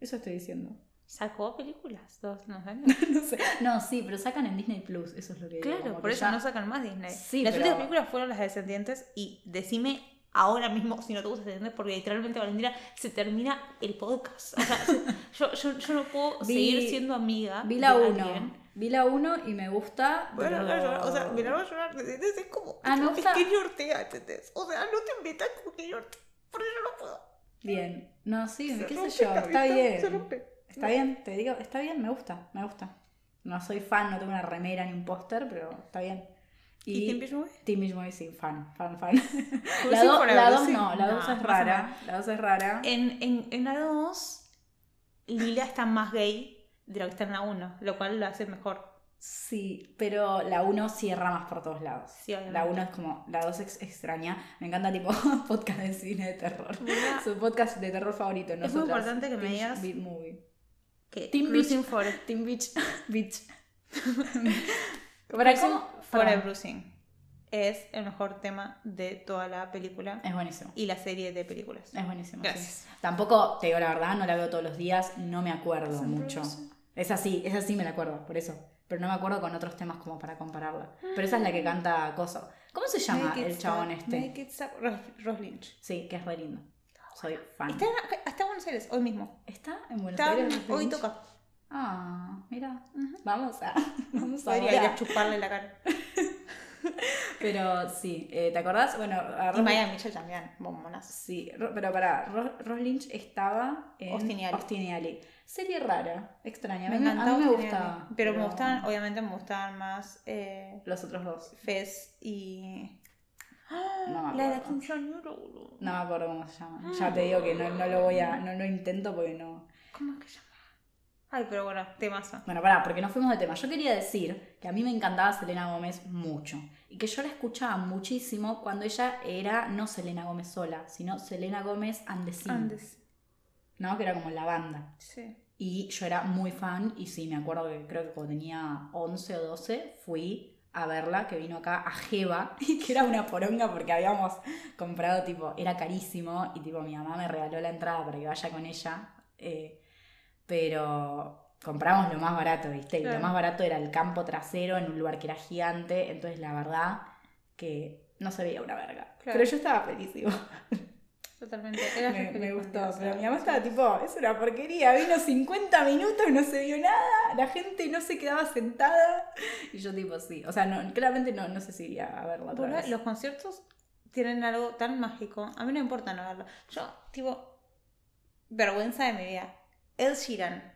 Eso estoy diciendo. Sacó películas dos no sé. No sé. No, sí, pero sacan en Disney Plus, eso es lo que digo, Claro, por eso ya- no sacan más Disney. Sí, Las pero- últimas películas fueron las de Descendientes y decime ahora mismo si no te gusta Descendientes porque literalmente Valentina se termina el podcast. O sea, yo, yo, yo no puedo Vi- seguir siendo amiga Vi la de 1. alguien. Vi la 1 y me gusta. Bueno, pero- no, o sea, me la voy a llorar. Es como, Ah, gusta- Kenny Ortega, ¿entendés? O sea, no te metas con Kenny Ortega, por eso no puedo. Bien. No, sí, Se qué rompe, sé yo. Está se bien. rompe. Está bien, te digo, está bien, me gusta, me gusta. No soy fan, no tengo una remera ni un póster, pero está bien. ¿Y Teen Beach Movie? Teen Beach Movie, sí, fan, fan, fan. Cruising La 2 Forever, la dos sí. no, la No, 2 es más o rara. La 2 es rara. En, en, en la 2, Lila está más gay de lo que está en la 1, lo cual lo hace mejor. Sí, pero la 1 cierra más por todos lados. Sí. La 1 es como, la 2 es extraña. Me encanta tipo podcast de cine de terror. Mira. Su podcast de terror favorito. Es muy nosotras, importante que me Teen digas- Beach Movie. Que Cruising Beach. Forever. Teen Beach. Beach. Para cómo. Forever para- Bruising es el mejor tema de toda la película Es buenísimo. y la serie de películas. Es buenísimo. sí. Gracias. Tampoco, te digo la verdad, no la veo todos los días, no me acuerdo mucho. Es así, es así me la acuerdo, por eso. Pero no me acuerdo con otros temas como para compararla. Pero esa es la que canta Coso. ¿Cómo se llama el chabón stop, este? Make it stop. Ross, Ross Lynch. Sí, que es re lindo. Soy fan. Está en, está en Buenos Aires, hoy mismo. ¿Está en Buenos Está- Aires? hoy toca. Ah, mira. Vamos a. Vamos a ir a chuparle la cara. Pero sí, eh, ¿te acordás? Bueno, a Y Ros- Maya Mitchell también, bombonas. Sí, Ro- pero para Ross Lynch estaba en Austin y Ali. Austin y Ali. Serie rara, extraña. Me a encantaba. mí me Austin y gusta. Ali. Pero me gustaban, obviamente me gustaban más eh, Los otros dos. Fez y. No me la de la quinceañera. No me acuerdo cómo se llama. Ya te digo que no, no lo voy a. No lo intento porque no. ¿Cómo es que se llama? Ay, pero bueno, temazo. Bueno, pará, porque no fuimos de tema. Yo quería decir que a mí me encantaba Selena Gómez mucho. Y que yo la escuchaba muchísimo cuando ella era no Selena Gómez sola, sino Selena Gómez and the Scene, Andes. ¿no? Que era como la banda. Sí. Y yo era muy fan y sí, me acuerdo que creo que cuando tenía 11 o 12 fui a verla, que vino acá a Jeva y que era una poronga porque habíamos comprado, tipo, era carísimo y tipo mi mamá me regaló la entrada para que vaya con ella, eh, pero compramos lo más barato, ¿viste? Y Claro. lo más barato era el campo trasero en un lugar que era gigante, entonces la verdad que no se veía una verga. Claro. Pero yo estaba felicísimo. Totalmente. Era Me, feliz gustó, pero mi mamá estaba tipo, es una porquería, vino 50 minutos, no se vio nada, la gente no se quedaba sentada. Y yo tipo, sí, o sea, no, claramente no, no sé si iría a verla otra vez. Los conciertos tienen algo tan mágico. A mí no importa no verlo. Yo, tipo, vergüenza de mi vida. Ed Sheeran.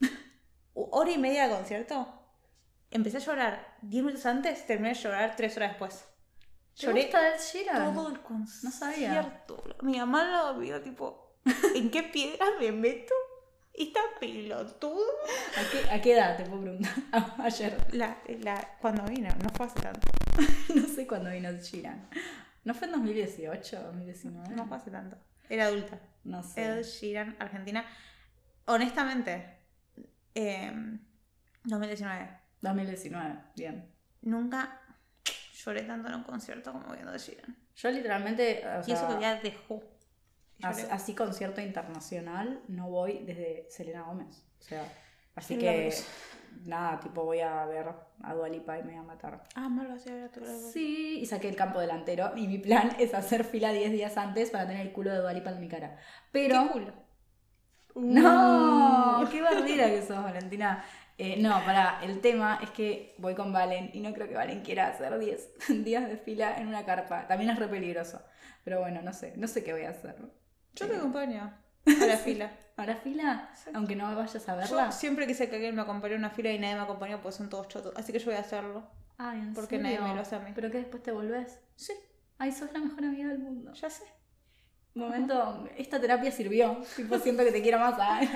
Hora y media de concierto. Empecé a llorar 10 minutos antes, terminé de llorar 3 horas después. ¿Te Lloré gusta Ed Sheeran? todo el concierto. sabía. Mi mamá lo vio, tipo, ¿en qué piedra me meto? Está pelotudo. ¿A qué, ¿A qué edad te puedo preguntar? Ah, Ayer, La, la, cuando vino, no fue hace tanto. no sé cuándo vino Ed Sheeran. ¿No fue en 2018 2019? No fue hace tanto. Era adulta. No sé. Ed Sheeran, Argentina. Honestamente, eh, 2019. 2019, bien. Nunca lloré tanto en un concierto como viendo de Sheeran. Yo literalmente, o Y eso sea, que ya dejó. Así, así concierto internacional no voy desde Selena Gómez. O sea, así que nada, tipo voy a ver a Dualipa y me voy a matar. Ah, malo, hacía ver a tu lado. Sí, y saqué el campo delantero y mi plan es hacer fila 10 días antes para tener el culo de Dualipa en mi cara. Pero... ¿Qué culo? No, Uh. qué barrida que sos, Valentina. Eh, no, para, el tema es que voy con Valen y no creo que Valen quiera hacer 10 días de fila en una carpa. También es re peligroso. Pero bueno, no sé, no sé qué voy a hacer. Yo Eh, te acompaño a la fila. ¿A la fila? Sí. Aunque no vayas a Yo verla. siempre quise que alguien me acompañe a una fila y nadie me acompañó porque son todos chotos. Así que yo voy a hacerlo. Ay, ¿en Porque serio? nadie me lo hace a mí. Pero que después te volvés. Sí, Ay, sos la mejor amiga del mundo. ya sé. Momento, esta terapia sirvió. Tipo, siento que te quiero más. Ay.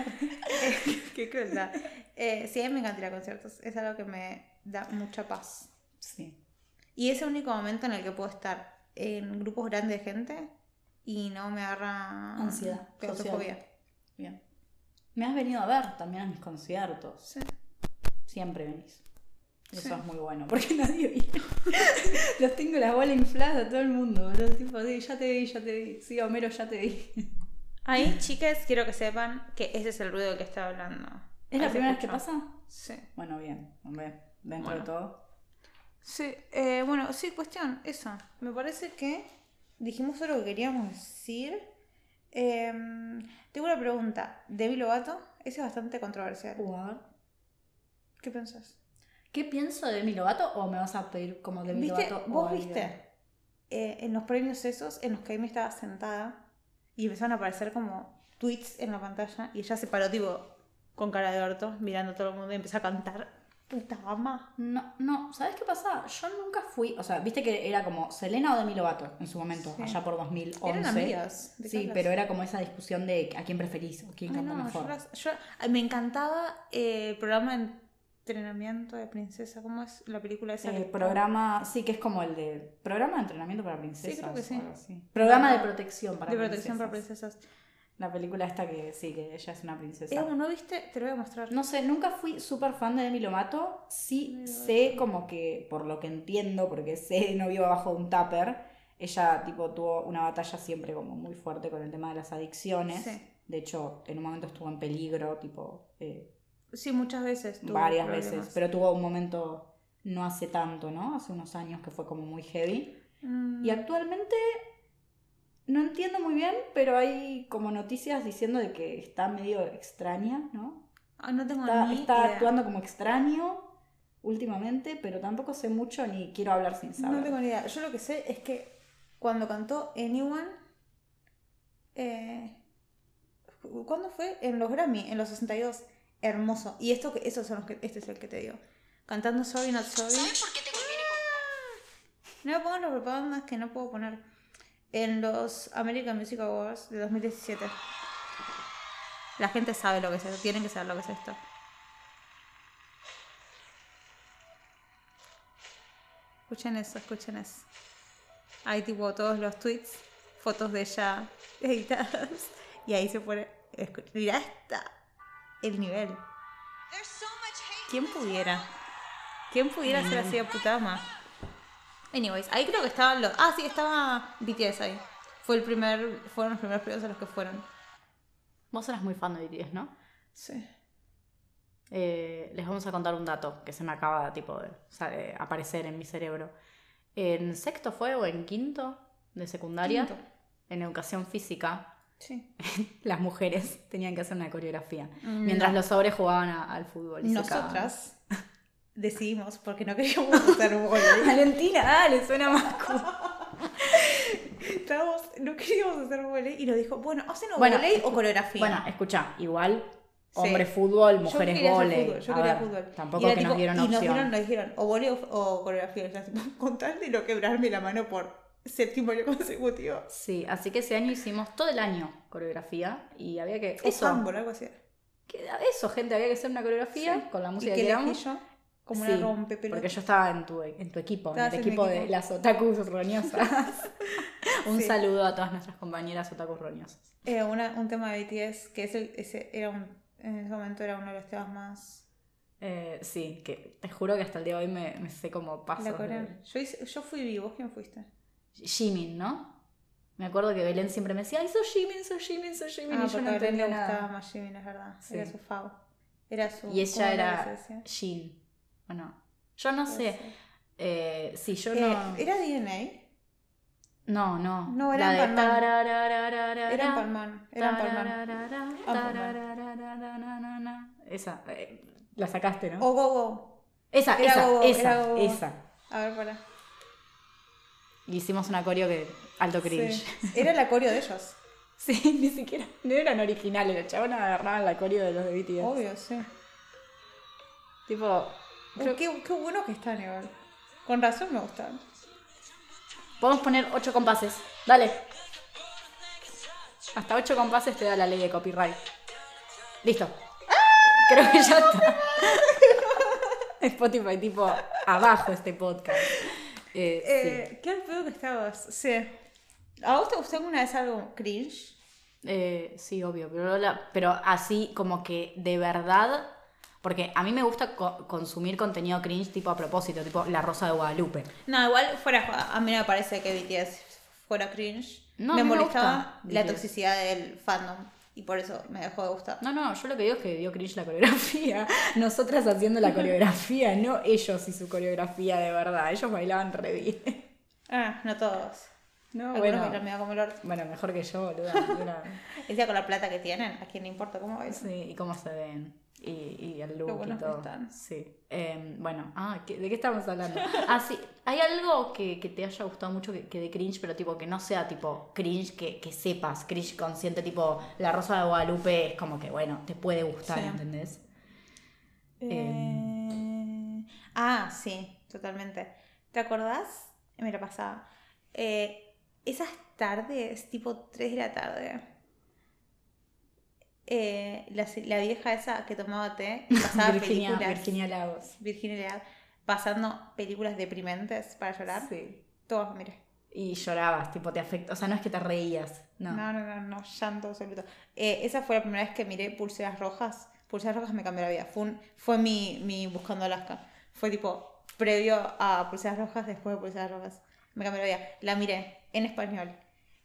Qué crueldad. Eh, sí, a mí me encanta ir a conciertos. Es algo que me da mucha paz. Sí. Y es el único momento en el que puedo estar en grupos grandes de gente y no me agarra Ansiedad claustrofobia. social. Bien. Me has venido a ver también a mis conciertos. Sí. Siempre venís. Eso Sí. es muy bueno, porque nadie viene. Los tengo las bolas infladas a todo el mundo, boludo. Tipo, sí, ya te vi, ya te vi. Sí, Homero, ya te vi. Ahí, chicas, quiero que sepan que ese es el ruido que está hablando. ¿Es la primera vez que pasa? Sí. Bueno, bien. Hombre, dentro Bueno. de todo. Sí, eh, bueno, sí, cuestión, eso. Me parece que dijimos todo lo que queríamos decir. Em, tengo una pregunta. ¿Demi Lovato? Ese es bastante controversial. ¿Qué pensás? ¿Qué pienso de Demi Lovato o me vas a pedir como Demi ¿Viste? Lovato? ¿Vos viste eh, en los premios esos en los que Amy estaba sentada y empezaron a aparecer como tweets en la pantalla y ella se paró tipo con cara de orto mirando a todo el mundo y empezó a cantar puta ama No, no, ¿sabes qué pasa? Yo nunca fui, o sea, viste que era como Selena o Demi Lovato en su momento, Sí. allá por 2011. eran amigas ¿de Sí, pero era como esa discusión de a quién preferís o quién Ay, canta no, mejor. yo las- yo- ay, me encantaba eh, el programa de entrenamiento de princesa ¿cómo es la película esa? Eh, que- programa, sí, que es como el de programa de entrenamiento para princesas. creo que sí. Programa de protección para de protección para princesas. princesas La película esta que sí, que ella es una princesa. Eh, no viste te lo voy a mostrar No sé, nunca fui súper fan de Demi Lovato. Sí Demi sé como que, por lo que entiendo, porque sé no vivo abajo de un tupper, ella tipo tuvo una batalla siempre como muy fuerte con el tema de las adicciones. Sí. De hecho, en un momento estuvo en peligro, tipo, eh, sí muchas veces tuvo varias problemas. veces. Pero tuvo un momento no hace tanto, ¿no? Hace unos años que fue como muy heavy. Mm, Y actualmente no entiendo muy bien, pero hay como noticias diciendo de que está medio extraña, ¿no? ay, no tengo Está, ni está idea. actuando como extraño últimamente, pero tampoco sé mucho ni quiero hablar sin saber. No tengo ni idea. Yo lo que sé es que cuando cantó Anyone. Eh, ¿Cuándo fue? En los Grammy, en los 62. Hermoso. Y esto que esos son los que. Este es el que te digo. Cantando Sorry Not Sorry. ¿Sabes por qué te conviene comprar? No me pongan las propagandas que no puedo poner. En los American Music Awards de 2017. La gente sabe lo que es esto. Tienen que saber lo que es esto. Escuchen eso, escuchen eso. Hay tipo todos los tweets, fotos de ella editadas. Y ahí se pone. Mirá esta. El nivel. ¿Quién pudiera? ¿Quién pudiera ser así de putama? Anyways, ahí creo que estaban los. Ah, sí, estaba BTS ahí. Fue el primer. Fueron los primeros premios a los que fueron. Vos eras muy fan de BTS, ¿no? Sí. Eh, les vamos a contar un dato que se me acaba tipo, de, o sea, de aparecer en mi cerebro. En sexto fue o en quinto de secundaria, Quinto. en educación física, Sí. las mujeres tenían que hacer una coreografía. Mm, Mientras los hombres jugaban a- al fútbol. y. Nosotras decidimos, porque no queríamos hacer volei. Valentina, dale, suena más cool. Estábamos, no queríamos hacer volei y nos dijo, bueno, hacen o Bueno, volei o coreografía. Bueno, escucha, igual Sí. hombre fútbol, Yo mujeres vóley. fútbol, yo A quería ver, fútbol. Tampoco Y que nos dieron y nos opción. dieron, nos dijeron o volei o, o coreografía. Y yo, tipo, con tal de no quebrarme la mano por séptimo año consecutivo. Sí, así que ese año hicimos todo el año coreografía y había que. Eso, algo así. que- eso, gente, había que hacer una coreografía Sí. con la ¿Y música qué que queramos. yo? Como Sí, una rompe Porque yo estaba en tu, en tu equipo, en el en mi equipo, de equipo. las otakus roñosas. Un Sí. saludo a todas nuestras compañeras otakus roñosas. Eh, una- un tema de BTS que es el, ese era un en ese momento era uno de los temas más... Eh, sí, que te juro que hasta el día de hoy me, me sé como de- Yo, hice- yo fui vivo, ¿vos quién fuiste? Jimin, ¿no? Me acuerdo que Belén siempre me decía, ay, sos Jimin, sos Jimin, sos Jimin, Ah, y yo no a Belén le entendía gustaba nada. más Jimin, es verdad. Sí. Era su favo. Era su... Y ¿cómo ella era? Jin, ¿o no? Yo no sé, eh, sí, yo Eh, no... ¿Era DNA? No, no. No, era la en tararararara, Era en Palmán. Era en tararararararana. Esa, eh, la sacaste, ¿no? O Go Go. esa, era esa, esa, esa. A ver, para. Y hicimos una coreo que alto cringe. Sí. Era el acorio de ellos. Sí, ni siquiera, no eran originales, los chabones agarraban la coreo de los de BTS. Obvio, sí. Tipo, Uh, qué, qué bueno que están igual. Con razón me gustan. podemos poner ocho compases, dale. Hasta ocho compases te da la ley de copyright. Listo. Creo que ya está. Spotify, tipo, abajo este podcast. Eh, sí. Eh, ¿Qué pedo que estabas? Sí. ¿A vos te gustó alguna vez algo cringe? Eh, sí, obvio, pero, la- pero así como que de verdad, porque a mí me gusta co- consumir contenido cringe tipo a propósito, tipo La Rosa de Guadalupe. No, igual fuera A mí me parece que BTS fuera cringe. No, me molestaba la toxicidad del fandom. Y por eso me dejó de gustar. No, no, yo lo que digo es que dio cringe la coreografía. Nosotras haciendo la coreografía, no ellos y su coreografía de verdad. Ellos bailaban re bien. Ah, no todos. No, Algunos bueno. bailan medio como el orto. Bueno, mejor que yo, boluda. Era- Encima con la plata que tienen, a quién le importa cómo bailan. Sí, y cómo se ven. Y, y el look y todo. están. Sí. Eh, bueno, ah, ¿qué- ¿de qué estamos hablando? Ah, sí. ¿Hay algo que, que te haya gustado mucho que, que de cringe, pero tipo que no sea tipo cringe, que, que sepas, cringe consciente, tipo La Rosa de Guadalupe es como que, bueno, te puede gustar, Sí. ¿entendés? Eh, Ah, sí, totalmente. ¿Te acordás? Mira, pasaba. Eh, esas tardes, tipo 3 de la tarde. eh, la, la vieja esa que tomaba té y pasaba Virginia, películas. Virginia Lagos. Virginia Leal, pasando películas deprimentes para llorar. Sí. Todas, mire. Y llorabas, tipo, te afecta. O sea, no es que te reías. No. No, no, no, no, llanto absoluto. Eh, esa fue la primera vez que miré Pulseras Rojas. Pulseras Rojas me cambió la vida. Fue, un- fue mi, mi Buscando Alaska. Fue tipo previo a Pulseras Rojas, después de Pulseras Rojas. Me cambió la vida. La miré en español.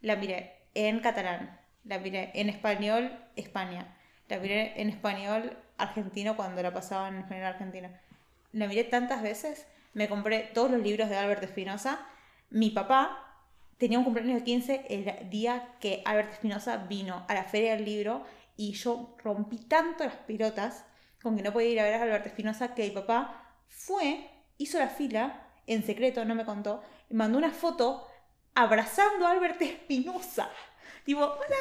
La miré en catalán. La miré en español, España. La miré en español, argentino, cuando la pasaba en español argentino. La miré tantas veces. Me compré todos los libros de Albert Espinosa. Mi papá tenía un cumpleaños de 15 el día que Albert Espinosa vino a la feria del libro y yo rompí tanto las pilotas con que no podía ir a ver a Albert Espinosa que mi papá fue, hizo la fila en secreto, no me contó, mandó una foto abrazando a Albert Espinosa. Tipo, hola.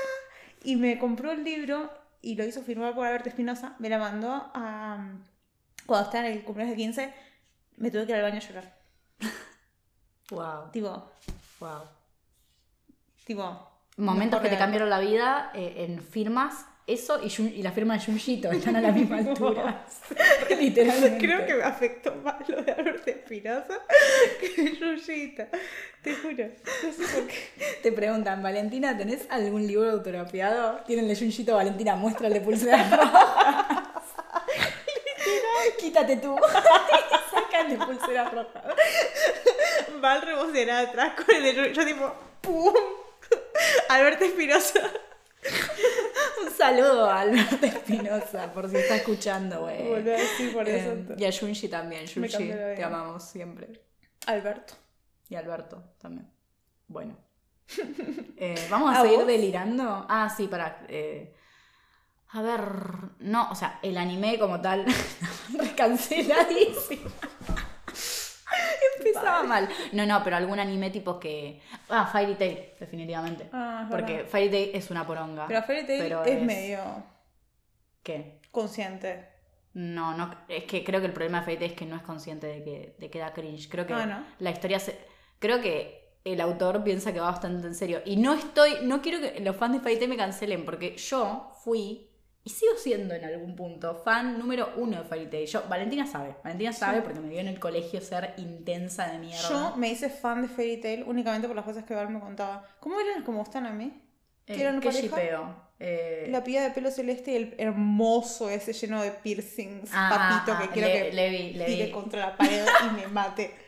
Y me compró el libro y lo hizo firmar por Albert Espinosa, me la mandó a... Cuando estaba en el cumpleaños de 15, me tuve que ir al baño a llorar. Wow. Tipo, Wow. tipo... Momentos que te cambiaron la vida eh, en firmas. Eso y, la firma de Junjito están a la misma altura. Literalmente. Creo que me afectó más lo de Albert Espinosa que Yuyita. Te juro. No sé por qué. Te preguntan, Valentina, ¿tenés algún libro autografiado? Tienen de Junjito, Valentina, muéstrale pulseras rojas. Quítate tú. Sacan de pulseras rojas. Val rebocerá atrás con el de. Yo tipo, ¡pum! Albert Espinosa. Un saludo a Alberto Espinosa, por si está escuchando, güey. Boludo, sí, por eso. Eh, y a Junji también. Junji, te amamos siempre. Alberto. Y Alberto también. Bueno. Eh, Vamos a, ¿A seguir vos? delirando. Ah, sí, para. a ver. No, o sea, el anime como tal. recanceladísimo. Mal. No, no, pero algún anime tipo que. Ah, Fairy Tail, definitivamente. Ah, Porque. Fairy Tail es una poronga. Pero Fairy Tail pero es, medio ¿Qué? consciente. No, no, es que creo que el problema de Fairy Tail es que no es consciente de que, de que da cringe. Creo que Ah, ¿no? la historia se. Creo que el autor piensa que va bastante en serio. Y no estoy. No quiero que los fans de Fairy Tail me cancelen, porque yo fui. Y sigo siendo en algún punto fan número uno de Fairy Tail. Yo, Valentina sabe. Valentina sabe porque me vio en el colegio ser intensa de mierda. Yo me hice fan de Fairy Tail únicamente por las cosas que Val me contaba. ¿Cómo eran como están a mí? Eh, ¿Eran ¿Qué pareja? shipeo? Eh, La piba de pelo celeste y el hermoso ese lleno de piercings, Ah, papito, ah, que ah, quiero le- que le vi, le tire vi. contra la pared y me mate.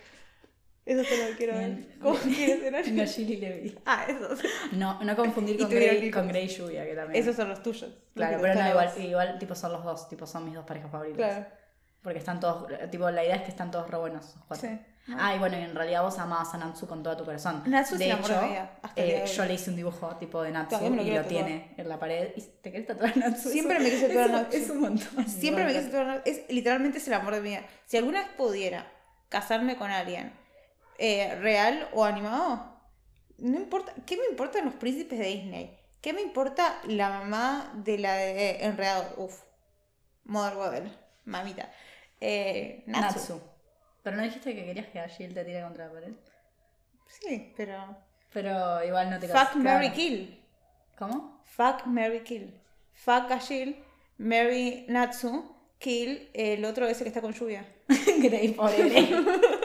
Eso te lo quiero ver. ¿Cómo quieres ser No, Gilly Levi. Ah, esos. No, no confundir con Grey, con Grey Lluvia, que también. Esos son los tuyos. Claro, pero no, igual, igual, tipo, son los dos, tipo, son mis dos parejas favoritas. Claro. Porque están todos, tipo, la idea es que están todos re buenos. Sí. Ah, y bueno, y en realidad vos amabas a Natsu con todo tu corazón. Natsu de hecho, eh, yo le hice un dibujo tipo de Natsu Todavía y lo tatuar. tiene en la pared. ¿Y te querés tatuar Natsu? Siempre Eso- me quise tatuar eso Natsu. Es un montón. Siempre me quise tatuar. Es, literalmente es el amor de mi vida. Si alguna vez pudiera casarme con alguien eh, real o animado, no importa. ¿Qué me importan los príncipes de Disney? ¿Qué me importa la mamá de la de Enredado? Uf. Mother. Mamita. Eh, Natsu. Natsu. Pero no dijiste que querías que Agil te tire contra la pared. Sí, pero. Pero igual no te Fuck, casas. Mary, Claro. Kill. ¿Cómo? Fuck, Mary, Kill. Fuck Ashil, Mary, Natsu, Kill, el otro ese que está con lluvia. Grey, pobre Grey.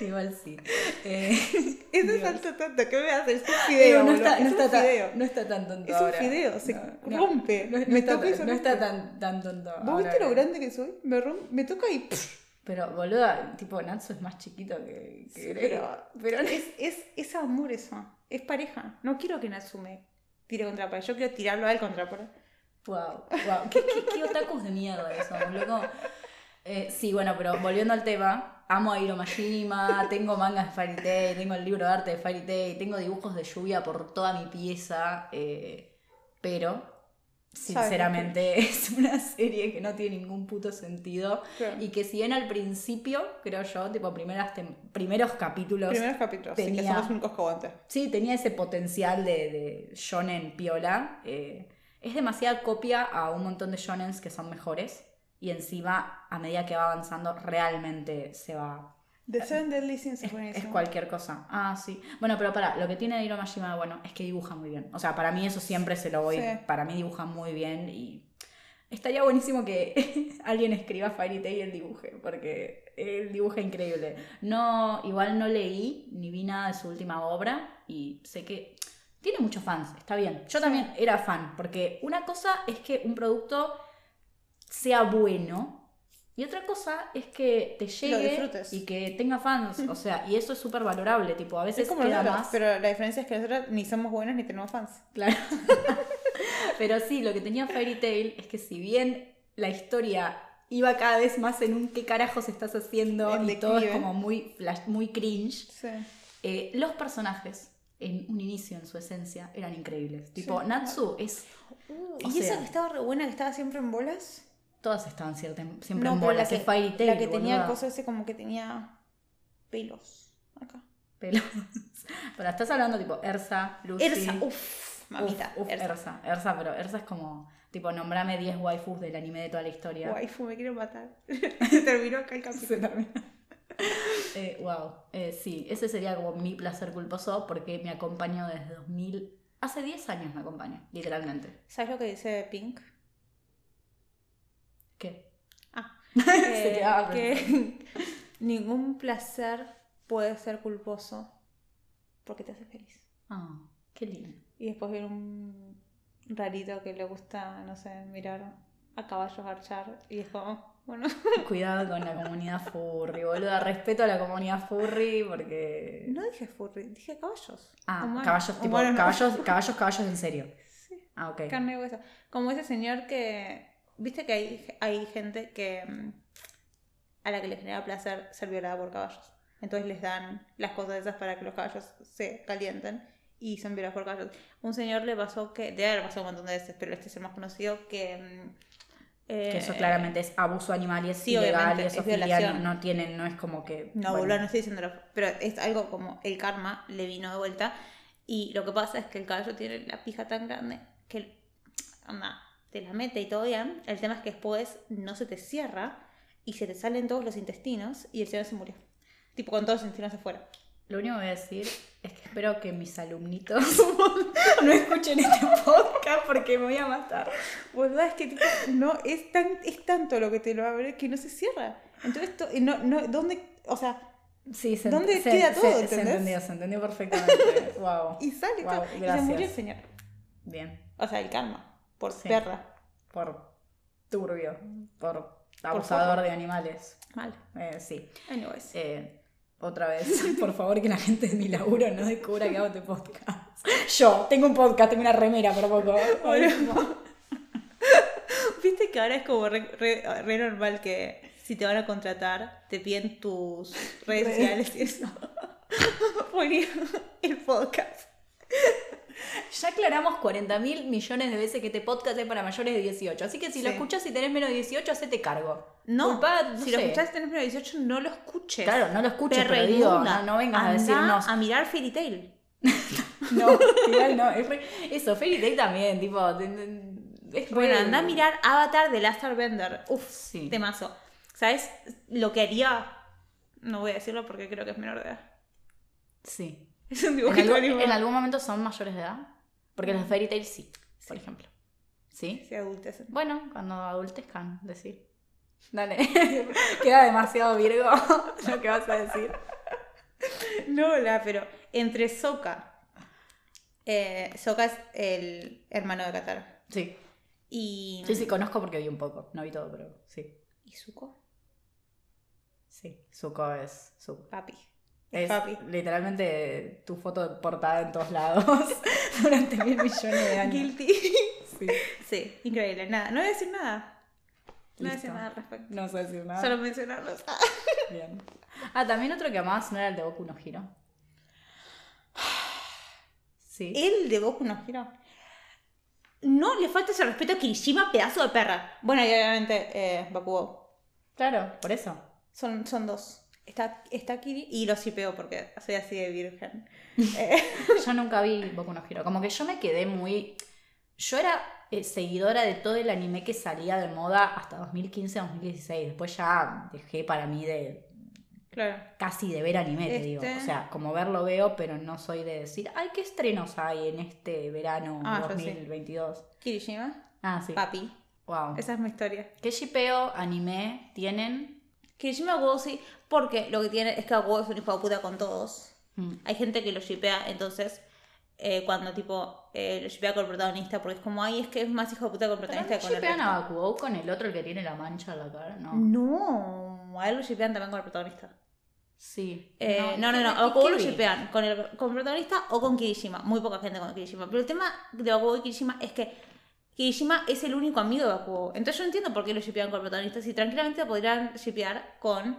igual sí. Eh, Ese es tanto tonto, ¿qué me haces? Es un fideo, no, boludo. está, no, es está un tan, no está tan tonto Es un ahora. fideo, se rompe. Me está, toca y no está tan, tan tonto. ¿Vos ahora viste lo grande que soy? Me, me toca y... Pero, boluda, tipo, Natsu es más chiquito que, que Sí, Grey. pero- pero es, es, es amor eso. Es pareja. No quiero que Natsu me tire contra la pared. Yo quiero tirarlo a él contra pared. Wow, wow. ¿Qué, qué, qué otakus de mierda que somos, loco? Eh, sí, bueno, pero volviendo al tema, amo a Hiro Majima, tengo mangas de Fairy Tail, tengo el libro de arte de Fairy Tail, tengo dibujos de lluvia por toda mi pieza, eh, pero sinceramente es una serie que no tiene ningún puto sentido Claro. y que si bien al principio, creo yo, tipo primeras primeros capítulos, Primeros capítulos, así que tenía- somos únicos cobantes. Sí, tenía ese potencial de, de shonen piola. eh, es demasiada copia a un montón de shonens que son mejores. Y encima, a medida que va avanzando, realmente se va. The Seven Deadly Sins es Es, cualquier cosa. Ah, sí. Bueno, pero para, lo que tiene de Hiro Mashima, bueno, es que dibuja muy bien. O sea, para mí eso siempre se lo voy. Sí. Para mí dibuja muy bien y. Estaría buenísimo que alguien escriba Fairy Tail y él dibuje, porque él dibuja increíble. No, igual no leí ni vi nada de su última obra y sé que tiene muchos fans, está bien. Yo también era fan, porque una cosa es que un producto sea bueno y otra cosa es que te llegue y que tenga fans, o sea, y eso es súper valorable, tipo, a veces Es como queda nosotros, más... pero la diferencia es que nosotros ni somos buenos ni tenemos fans. Claro. Pero sí, lo que tenía Fairy Tail es que si bien la historia iba cada vez más en un qué carajos estás haciendo En y todo es como muy flash, muy cringe, Sí. eh, los personajes en un inicio, en su esencia, eran increíbles. Tipo, Sí. Natsu es... ¿Y O esa sea- que estaba re buena, que estaba siempre en bolas? Todas estaban cierta- siempre No, la que, Fairy Tail, la que tenía el coso ese como que tenía pelos. Acá. Pelos. Pero estás hablando tipo Ersa, Lucy... Ersa, uff, mamita. Uf, uf, Ersa. Ersa. Ersa, pero Ersa es como, tipo, nombrame 10 waifus del anime de toda la historia. Waifu, me quiero matar. Se terminó acá el capítulo. Eh, wow. Eh, sí, ese sería como mi placer culposo porque me acompañó desde 2000. Hace 10 años me acompaña, literalmente. ¿Sabes lo que dice Pink? ¿Qué? Ah, eh, que ningún placer puede ser culposo porque te hace feliz. Ah, qué lindo. Y después viene un rarito que le gusta, no sé, mirar a caballos archar y es como, bueno, Cuidado con la comunidad furry, boluda. Respeto a la comunidad furry porque. no dije furry, dije caballos. Ah, Humanos. caballos, tipo, Humanos caballos, caballos, caballos en serio. Sí. Ah, ok. Carne y hueso. Como ese señor que. Viste que hay, hay gente que. mm, a la que le genera placer ser violada por caballos. Entonces les dan las cosas esas para que los caballos se calienten y son violados por caballos. Un señor le pasó que. Debe haber pasado un montón de veces, pero este es el más conocido que. mm, Que eso eh, claramente es abuso animal y es sí, ilegal y es eso violación. no, no tienen, no es como que. No, bueno, boludo, no estoy diciéndolo. Pero es algo como el karma le vino de vuelta. Y lo que pasa es que el caballo tiene la pija tan grande que anda, te la mete y todo bien. El tema es que después no se te cierra y se te salen todos los intestinos y el señor se murió. Tipo con todos los intestinos afuera. Lo único que voy a decir es que espero que mis alumnitos no escuchen este podcast porque me voy a matar. Boludo, es que tipo, no, es, tan, es tanto lo que te lo abre que no se cierra. Entonces, y no, no, ¿dónde? O sea, Sí, se, ¿Dónde se- queda se- todo, Se, entendés? entendió, se entendió perfectamente. wow. y sale Wow, todo. Y se murió el señor. Bien. O sea, el karma. Por Sí. perra. Por turbio, por abusador de animales. Mal. Eh, sí. Anyways. Eh, otra vez, por favor, que la gente de mi laburo no descubra que hago este podcast. Yo tengo un podcast, tengo una remera por poco. Viste que ahora es como re, re- re normal que si te van a contratar, te piden tus redes sociales y eso. Ponía el podcast. Ya aclaramos 40 mil millones de veces que este podcast es para mayores de 18. Así que si lo escuchas y tenés menos de 18, hacete cargo. No, Culpa, no si lo escuchás y tenés menos de 18, no lo escuches. Claro, no lo escuches, pero digo, no, no vengas a decirnos. a mirar Fairy Tail. No, igual no. es re- Eso, Fairy Tail también, tipo. Es Bueno, re- anda a mirar Avatar de Last Airbender. Uf, Sí. temazo. ¿Sabes lo que haría? No voy a decirlo porque creo que es menor de edad. Sí. Es un ¿En dibujito algún, animado. en algún momento son mayores de edad? Porque los Fairy Tail sí, por ejemplo. ¿Sí? Sí, adultecen. Bueno, cuando adultezcan, decir. Dale. Queda demasiado virgo lo que vas a decir. No, la, pero entre Sokka. Eh, Sokka es el hermano de Katara. Sí. Y. Sí, sí, conozco porque vi un poco. No vi todo, pero sí. ¿Y Zuko? Sí. Zuko es Zuko. Papi. Es papi. literalmente tu foto de portada en todos lados durante mil millones de años. Guilty. Sí. sí, increíble. Nada, no voy a decir nada. No voy a decir nada al respecto. No sé decir nada. Solo mencionarlos. Bien. Ah, también otro que amabas no era el de Boku no Hiro. Sí. El de Boku no Hero. No le falta ese respeto a Kirishima, pedazo de perra. Bueno, y obviamente eh, Bakugo. Claro, por eso. Son, son dos. Está, está Kiri y lo sipeo porque soy así de virgen. Eh, Yo nunca vi Boku no Hero. Como que yo me quedé muy. Yo era eh, seguidora de todo el anime que salía de moda hasta 2015-2016. Después ya dejé para mí de claro. casi de ver anime, te digo. Este- O sea, como verlo veo, pero no soy de decir, ay, ¿qué estrenos hay en este verano Ah, yo sí. 2022? Kirishima, Ah, sí. papi. Wow. Esa es mi historia. ¿Qué shipeo anime tienen? Kirishima Bakugo sí, porque lo que tiene es que Bakugo es un hijo de puta con todos. Mm. Hay gente que lo shipea, entonces eh, cuando tipo eh, lo shipea con el protagonista, porque es como, ay, es que es más hijo de puta con el ¿Pero protagonista no que con el resto. a Bakugou con el otro, el que tiene la mancha en la cara? No. No, a él lo shipean también con el protagonista. Sí. Eh, no, no, no, ¿qué- a Bakugo qué lo shipean con el, con el protagonista o con Kirishima. Muy poca gente con Kirishima. Pero el tema de Bakugo y Kirishima es que Kirishima es el único amigo de Bakugo. Entonces yo no entiendo por qué lo shipean con el protagonista si tranquilamente podrían shipear con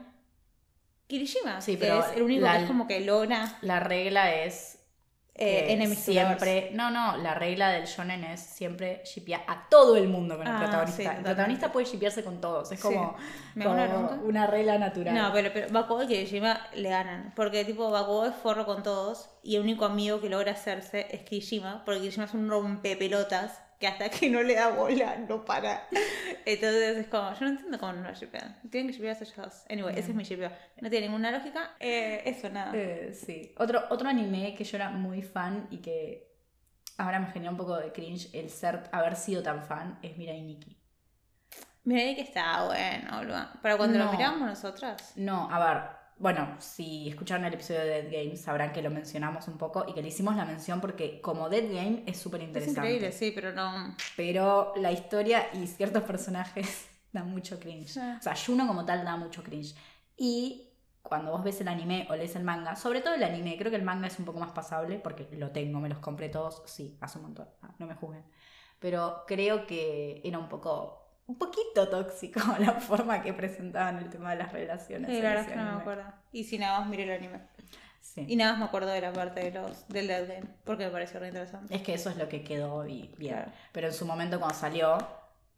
Kirishima. Sí, que pero es el único la- que es como que logra La regla es eh, siempre, no, no, la regla del shonen es siempre shipear a todo el mundo con el Ah, protagonista. sí, el protagonista puede shipearse con todos, es Sí. como, Me como una regla natural. No, pero, pero Bakugo y Kirishima le ganan. Porque tipo Bakugo es forro con todos y el único amigo que logra hacerse es Kirishima. Porque Kirishima es un rompepelotas que hasta que no le da bola no para. Entonces es como, yo no entiendo cómo no lo shipean. Tienen que shipearse ellos dos. Anyway, ese es mi shipeo. No tiene ninguna lógica. Eh, eso, nada. Eh, sí. Otro, otro anime que yo era muy fan y que ahora me genera un poco de cringe el ser, haber sido tan fan es Mirai Nikki. Mira que está bueno, boludo. Para cuando No. lo miramos nosotras. No, a ver, bueno, si escucharon el episodio de Dead Game sabrán que lo mencionamos un poco y que le hicimos la mención porque como Dead Game es súper Es interesante. increíble, sí, pero no. Pero la historia y ciertos personajes dan mucho cringe. Sí. O sea, Juno como tal da mucho cringe. Y cuando vos ves el anime o lees el manga, sobre todo el anime, creo que el manga es un poco más pasable porque lo tengo, me los compré todos, sí, hace un montón, ah, no me juzguen. Pero creo que era un poco, un poquito tóxico la forma que presentaban el tema de las relaciones. Sí, la verdad es que no me acuerdo. Y si nada más miré el anime. Sí. Y nada más me acuerdo de la parte de los, del Dead Game. Porque me pareció re interesante. Es que eso es lo que quedó y bien. Claro. Pero en su momento cuando salió,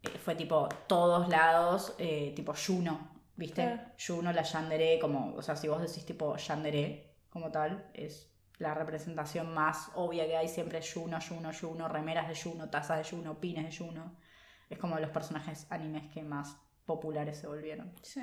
eh, fue tipo todos lados, eh, tipo Juno, ¿viste? Claro. Juno, la Yandere, como, o sea, si vos decís tipo Yandere como tal, es la representación más obvia que hay siempre es Juno, Juno, Juno, remeras de Juno, tazas de Juno, pines de Juno. Es como los personajes animes que más populares se volvieron. Sí.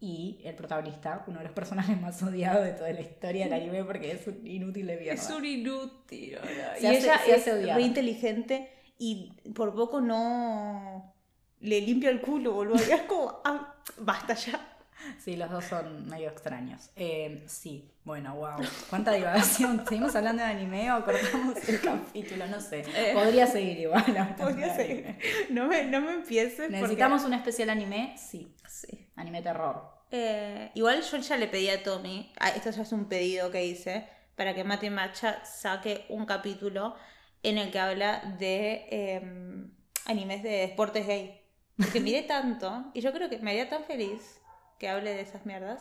Y el protagonista, uno de los personajes más odiados de toda la historia del anime porque es un inútil de mierda. Es un inútil. Se y hace- ella se es hace muy inteligente y por poco no le limpia el culo, boludo. Y es como, ah, basta ya. Sí, los dos son medio extraños. Eh, sí, bueno, wow. ¿Cuánta divagación? ¿Seguimos hablando de anime o cortamos el capítulo? No sé. Eh, Podría seguir igual. Podría seguir. No me, no me empieces. ¿Necesitamos un especial anime? Sí. Sí. Anime terror. Eh, igual yo ya le pedí a Tommy, ah, esto ya es un pedido que hice, para que Mate Macha saque un capítulo en el que habla de eh, animes de deportes gay. Porque miré tanto, y yo creo que me haría tan feliz que hable de esas mierdas.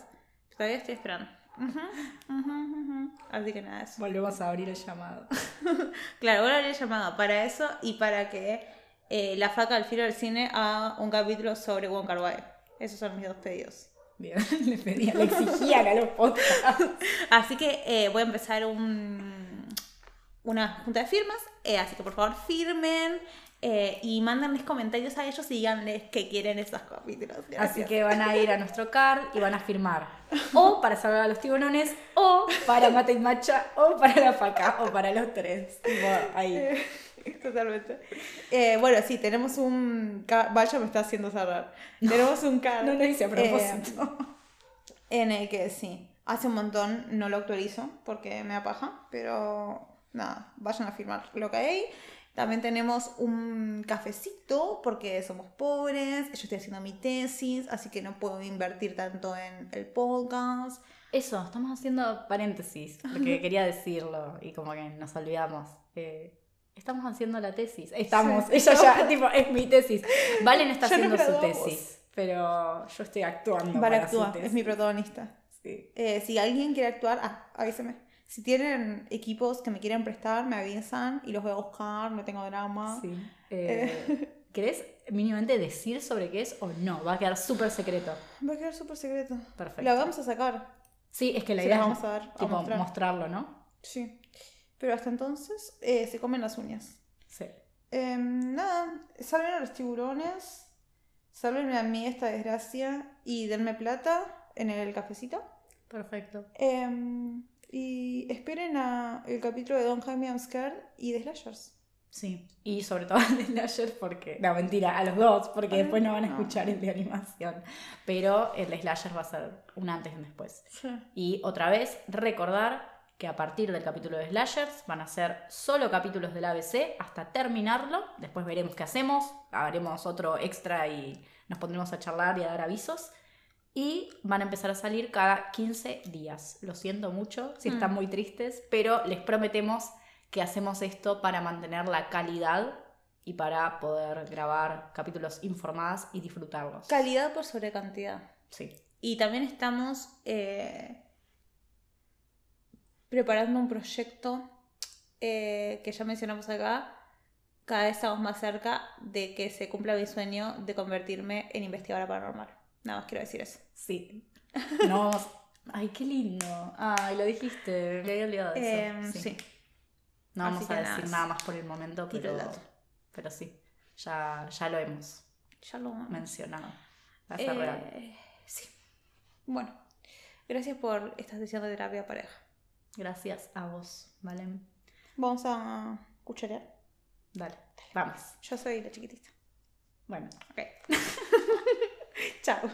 Todavía estoy esperando. Así que nada, eso. Volvemos a abrir el llamado. Claro, ahora habría llamado para eso y para que eh, la faca al filo del cine haga un capítulo sobre Wong Kar Wai. Esos son mis dos pedidos. Bien, le pedían, le exigían a los podcasts. Así que eh, voy a empezar un, una junta de firmas. eh, así que por favor firmen eh, y mándenles comentarios a ellos y díganles que quieren esos capítulos. Así Gracias. que van a ir a nuestro card y van a firmar. O para salvar a los tiburones, o para Mate y Macha, o para la faca, o para los tres. Tipo, ahí. Totalmente. Eh, bueno, sí, tenemos un. Vaya, me está haciendo cerrar. Tenemos un card. No lo hice a eh, propósito. en el que sí. Hace un montón no lo actualizo porque me da paja, pero nada, vayan a firmar lo que hay. También tenemos un cafecito porque somos pobres, yo estoy haciendo mi tesis, así que no puedo invertir tanto en el podcast. Eso, estamos haciendo paréntesis, porque quería decirlo y como que nos olvidamos. Eh, estamos haciendo la tesis. Estamos, Sí. ella ya, tipo, es mi tesis. Valen está Ya haciendo su tesis, pero yo estoy actuando. Vale, para su actúa, tesis. es mi protagonista. Sí. Eh, si alguien quiere actuar, ah, avíseme. Si tienen equipos que me quieren prestar, me avisan y los voy a buscar, no tengo drama. Sí. Eh, ¿Querés mínimamente decir sobre qué es o no? Va a quedar súper secreto. Va a quedar súper secreto. Perfecto. La vamos a sacar. Sí, es que la Se idea es vamos a dar, a tipo, mostrar. mostrarlo, ¿no? Sí. Pero hasta entonces eh, se comen las uñas. Sí. Em, nada, salven a los tiburones, salven a mí esta desgracia y denme plata en el cafecito. Perfecto. Em, y esperen a el capítulo de Don Jaime I'm Scared y de Slashers. Sí. Y sobre todo al de Slasher porque... No, mentira, a los dos, porque después no van a escuchar el de animación. Pero el de Slasher va a ser un antes y un después. Y otra vez, recordar que a partir del capítulo de Slashers van a ser solo capítulos del ABC hasta terminarlo. Después veremos qué hacemos. Haremos otro extra y nos pondremos a charlar y a dar avisos. Y van a empezar a salir cada 15 días. Lo siento mucho si están Mm. muy tristes, pero les prometemos que hacemos esto para mantener la calidad y para poder grabar capítulos informados y disfrutarlos. Calidad por sobre cantidad. Sí. Y también estamos eh, preparando un proyecto eh, que ya mencionamos acá. Cada vez estamos más cerca de que se cumpla mi sueño de convertirme en investigadora paranormal. Nada más quiero decir eso. Sí. No. Ay, qué lindo. Ay, lo dijiste. Me había olvidado de eso. Em, sí. No vamos a decir nada. nada más por el momento, pero, pero sí. Ya, ya lo hemos Ya lo mencionado. Eh, sí. Bueno, gracias por esta sesión de terapia pareja. Gracias a vos, Valen. Vamos a cucharear. Dale. Vamos. Yo soy la chiquitita. Bueno. Ok. Chao.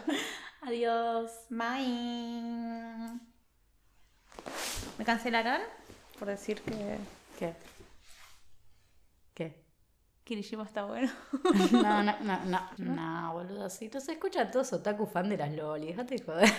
Adiós. Bye. ¿Me cancelarán? Por decir que ¿Qué? ¿Qué? Kirishima está bueno. No, no, no, no, no, boludo, sí. Entonces escucha todos otaku fan de las loli, déjate de joder.